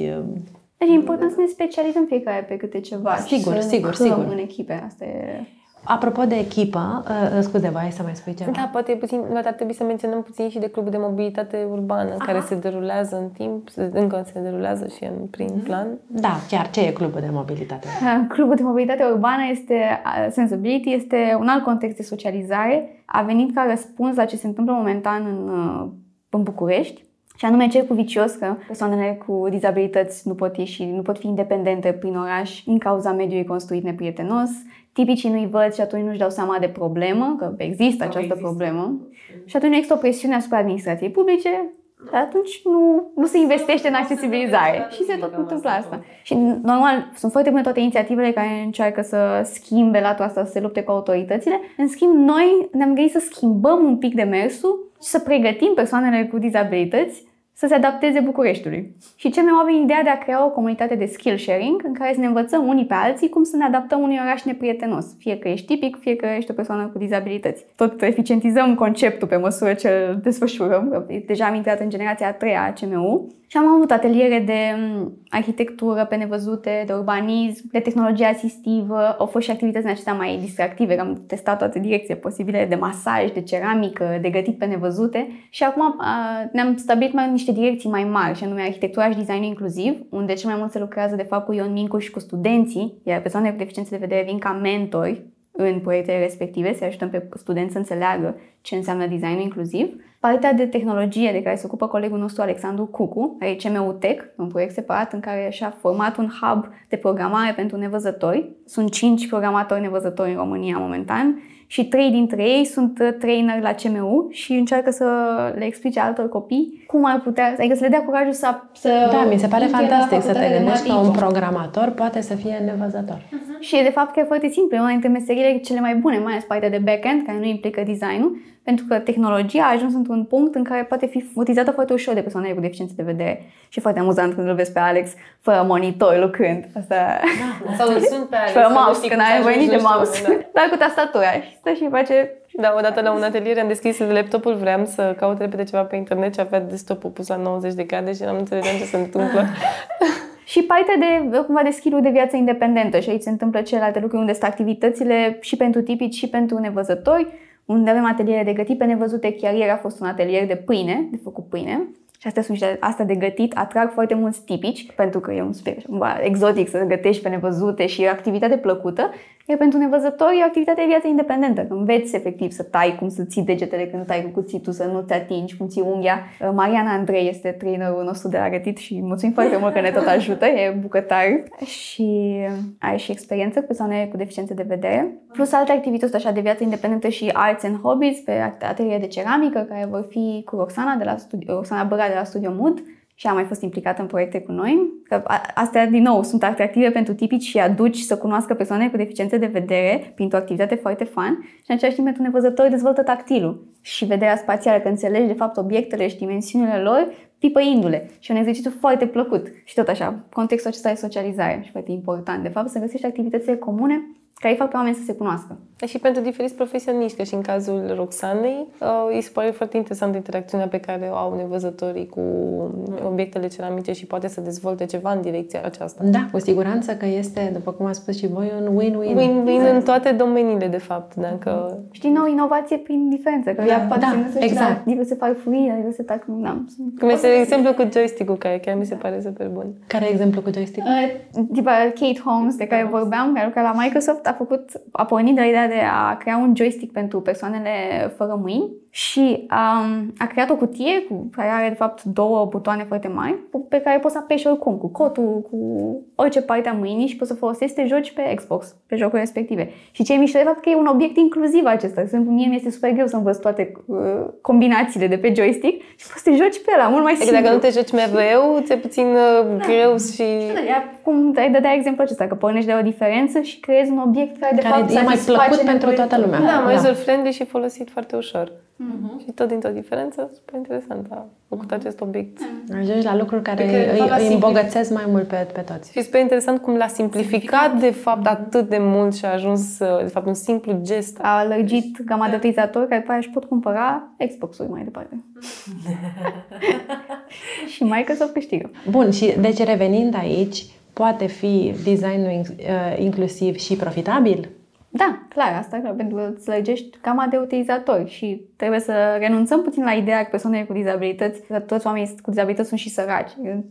uh, deci e important să ne specializăm fiecare pe câte ceva. Sigur, și să sigur, sigur. în echipe. Asta e... Apropo de echipă, uh, scuze, vai să mai spui ceva. Da, poate puțin, ar trebui să menționăm puțin și de clubul de mobilitate urbană, Aha. care se derulează în timp, încă se derulează și în prin mhm. plan. Da, chiar, ce e clubul de mobilitate urbană? Clubul de mobilitate urbană este, Sensibility, este un alt context de socializare. A venit ca răspuns la ce se întâmplă momentan în, uh, în București și anume cercul vicios că persoanele cu dizabilități nu pot ieși, nu pot fi independente prin oraș din cauza mediului construit neprietenos. Tipicii nu-i văd și atunci nu-și dau seama de problemă, că există această există. problemă. Și atunci există o presiune asupra administrației publice și atunci nu, nu se investește în accesibilizare. Și se tot întâmplă asta. Și normal, sunt foarte bune toate inițiativele care încearcă să schimbe latul asta, să se lupte cu autoritățile. În schimb, noi ne-am gândit să schimbăm un pic de mersul și să pregătim persoanele cu dizabilități să se adapteze Bucureștiului. Și ce mi-au venit ideea de a crea o comunitate de skill sharing în care să ne învățăm unii pe alții cum să ne adaptăm unui oraș neprietenos, fie că ești tipic, fie că ești o persoană cu dizabilități. Tot eficientizăm conceptul pe măsură ce îl desfășurăm. Deja am intrat în generația a treia a CMU și am avut ateliere de mm, arhitectură pe nevăzute, de urbanism, de tehnologie asistivă. Au fost și activități în acestea mai distractive, am testat toate direcții posibile, de masaj, de ceramică, de gătit pe nevăzute. Și acum ne-am stabilit mai niște direcții mai mari, și anume arhitectura și design inclusiv, unde cel mai mult se lucrează de fapt cu Ion Mincu și cu studenții, iar persoanele cu deficiențe de vedere vin ca mentori în proiectele respective, să ajutăm pe studenți să înțeleagă ce înseamnă design inclusiv. Partea de tehnologie de care se ocupă colegul nostru Alexandru Cucu, care e CMU Tech, un proiect separat în care și-a format un hub de programare pentru nevăzători. Sunt cinci programatori nevăzători în România momentan și trei dintre ei sunt uh, trainer la CMU și încearcă să le explice altor copii cum ar putea, adică să le dea curajul să... să da, mi se pare fantastic să te gândești că un programator poate să fie nevăzător. Uh-huh. Și de fapt că e foarte simplu, e una dintre meseriile cele mai bune, mai ales partea de backend, care nu implică designul, pentru că tehnologia a ajuns într-un punct în care poate fi utilizată foarte ușor de persoane cu deficiențe de vedere. Și e foarte amuzant când îl vezi pe Alex fără monitor lucrând. Asta... Da, sau sunt pe Alex. Fără mouse, când ai venit de mouse. Da. Dar cu tastatura. Și stă și face da, odată la un atelier am deschis laptopul, vreau să caut repede ceva pe internet și avea desktop-ul pus la 90 de grade și n-am înțeles ce se întâmplă. și partea de, cumva, de skill de viață independentă și aici se întâmplă celelalte lucruri unde sunt activitățile și pentru tipici și pentru nevăzători, unde avem ateliere de gătit pe nevăzute. Chiar ieri a fost un atelier de pâine, de făcut pâine. Și astea sunt și astea de gătit, atrag foarte mulți tipici, pentru că e un spirit exotic să gătești pe nevăzute și e o activitate plăcută. Iar pentru nevăzători e o activitate de viață independentă, când înveți efectiv să tai, cum să ții degetele când tai cu cuțitul, să nu-ți atingi, cum ții unghia. Uh, Mariana Andrei este trainerul nostru de la gătit și mulțumim foarte mult că ne tot ajută, e bucătar și are și experiență cu persoane cu deficiențe de vedere. Plus alte activități așa de viață independentă și arts and hobbies pe atelier de ceramică, care vor fi cu Roxana, de la studio, Roxana Băra de la Studio Mood, și a mai fost implicată în proiecte cu noi. Că astea, din nou, sunt atractive pentru tipici și aduci să cunoască persoane cu deficiențe de vedere printr-o activitate foarte fun și în același timp pentru nevăzători dezvoltă tactilul și vederea spațială, că înțelegi de fapt obiectele și dimensiunile lor pipăindu-le. Și un exercițiu foarte plăcut. Și tot așa, contextul acesta de socializare și foarte important, de fapt, să găsești activitățile comune care îi fac pe oameni să se cunoască. Și pentru diferiți profesioniști, că și în cazul Roxanei, uh, îi se pare foarte interesant interacțiunea pe care o au nevăzătorii cu obiectele ceramice și poate să dezvolte ceva în direcția aceasta. Da, cu siguranță că este, după cum a spus și voi, un win-win. Win-win exact. în toate domeniile, de fapt. Dacă... Știi, nou inovație prin diferență. Că Da, ea poate da, să nu se exact. exact. diverse farfurii, diverse tac... Da. Cum este exemplu cu joystick-ul, care chiar mi se pare super bun. Care e exemplu cu joystick? Uh, Tipa Kate Holmes, de care vorbeam, care lucra la Microsoft, a făcut, a pornit de la ideea de a crea un joystick pentru persoanele fără mâini și um, a creat o cutie cu, care are de fapt două butoane foarte mari cu- pe care poți să apeși oricum, cu cotul, cu orice parte a mâinii și poți să folosești să te joci pe Xbox, pe jocuri respective. Și ce e mișto de fapt că e un obiect inclusiv acesta. De exemplu, mie mi-este super greu să învăț toate uh, combinațiile de pe joystick și poți să te joci pe ăla, mult mai Adică simplu. dacă nu te joci mereu, ți-e puțin uh, greu și... Ea, cum ai dădea exemplu acesta, că pornești de o diferență și creezi un obiect care de Care fapt e mai satisface plăcut pentru nevoile toată tale. lumea. Da, mai Da. user-friendly și folosit foarte ușor. Și tot dintr-o diferență, super interesant a făcut acest obiect. Ajungi la lucruri care Pe care, de îi, fapt, la îi simpli- îmbogățesc mai mult pe, pe toți. Și super interesant cum l-a simplificat, de fapt, atât de mult și a ajuns, uh, de fapt, un simplu gest. A lărgit gama de utilizatori care după aia își pot cumpăra Xbox-uri mai departe. și Microsoft câștigă. Bun, și deci revenind aici, poate fi designul in- uh, inclusiv și profitabil? Da, clar, asta clar, pentru că îți lărgești gama de utilizatori și trebuie să renunțăm puțin la ideea că persoanele cu dizabilități, că toți oamenii cu dizabilități sunt și săraci.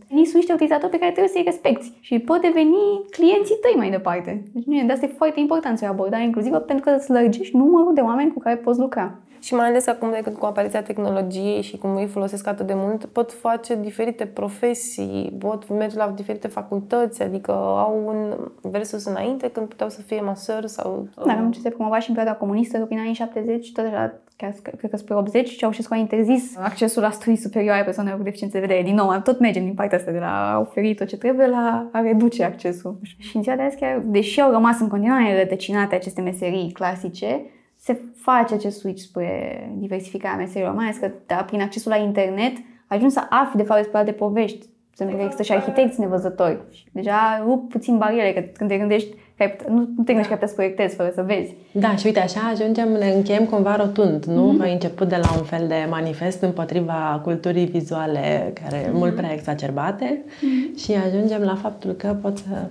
Ei sunt niște utilizatori pe care trebuie să-i respecti și pot deveni clienții tăi mai departe. Deci nu e, de asta e foarte important să ai abordare inclusivă pentru că îți lărgești numărul de oameni cu care poți lucra. Și mai ales acum, de când cu apariția tehnologiei și cum îi folosesc atât de mult, pot face diferite profesii, pot merge la diferite facultăți, adică au un versus înainte când puteau să fie masări sau... Dar am ce se promova și în perioada comunistă, că prin anii 70, tot așa, chiar, cred că spre 80, Ceaușescu a interzis accesul la studii superioare persoanelor cu deficiențe de vedere. Din nou, tot mergem din partea asta, de la a oferi tot ce trebuie la a reduce accesul. Și în ziua de azi, chiar, deși au rămas în continuare rătăcinate aceste meserii clasice, se face acest switch spre diversificarea meserilor, mai ales că da, prin accesul la internet ajungi să afli de fapt despre alte povești. De exemplu, că există și arhitecți nevăzători. Și deja rup puțin barierele, că când te gândești că ai, put- nu, nu te gândești că ai putea să proiectezi fără să vezi. Da, și uite, așa ajungem, ne încheiem cumva rotund, nu? Mm-hmm. Ai început de la un fel de manifest împotriva culturii vizuale, care mm-hmm. mult prea exacerbate, mm-hmm. și ajungem la faptul că poți să,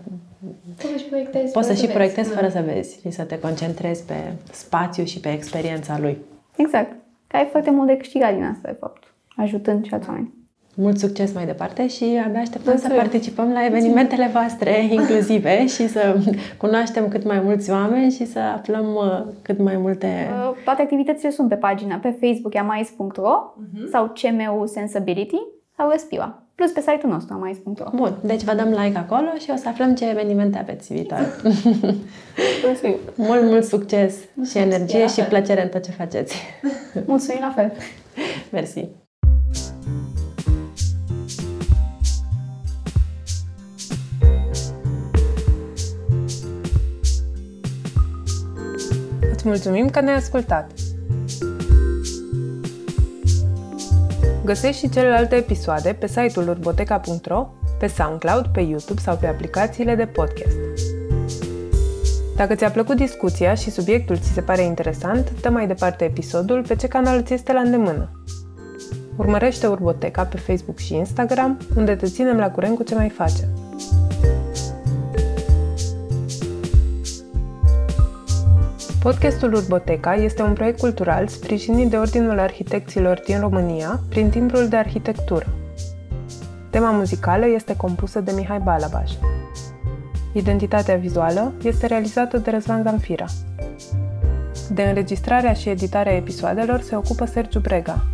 Poți să proiectezi poți să și proiectezi fără să vezi și să te concentrezi pe spațiu și pe experiența lui. Exact. Că ai foarte mult de câștigat din asta, de fapt, ajutând și alți oameni. Mult succes mai departe și abia așteptăm să Mulțumim. participăm la evenimentele voastre inclusive și să cunoaștem cât mai mulți oameni și să aflăm uh, cât mai multe... Uh, Toate activitățile sunt pe pagina, pe Facebook, amais.ro sau CMU Sensibility sau Respira. Plus pe site-ul nostru, amais.ro. Bun, deci vă dăm like acolo și o să aflăm ce evenimente aveți viitoare. Mulțumim. mult, mult succes și energie și plăcere în tot ce faceți. Mulțumim la fel! Mersi! Îți mulțumim că ne-ai ascultat! Găsești și celelalte episoade pe site-ul urboteca.ro, pe SoundCloud, pe YouTube sau pe aplicațiile de podcast. Dacă ți-a plăcut discuția și subiectul ți se pare interesant, dă mai departe episodul pe ce canal ți este la îndemână. Urmărește Urboteca pe Facebook și Instagram, unde te ținem la curent cu ce mai facem. Podcastul Urboteca este un proiect cultural sprijinit de Ordinul Arhitecților din România prin timbrul de arhitectură. Tema muzicală este compusă de Mihai Balabaș. Identitatea vizuală este realizată de Răzvan Zamfira. De înregistrarea și editarea episoadelor se ocupă Sergiu Brega,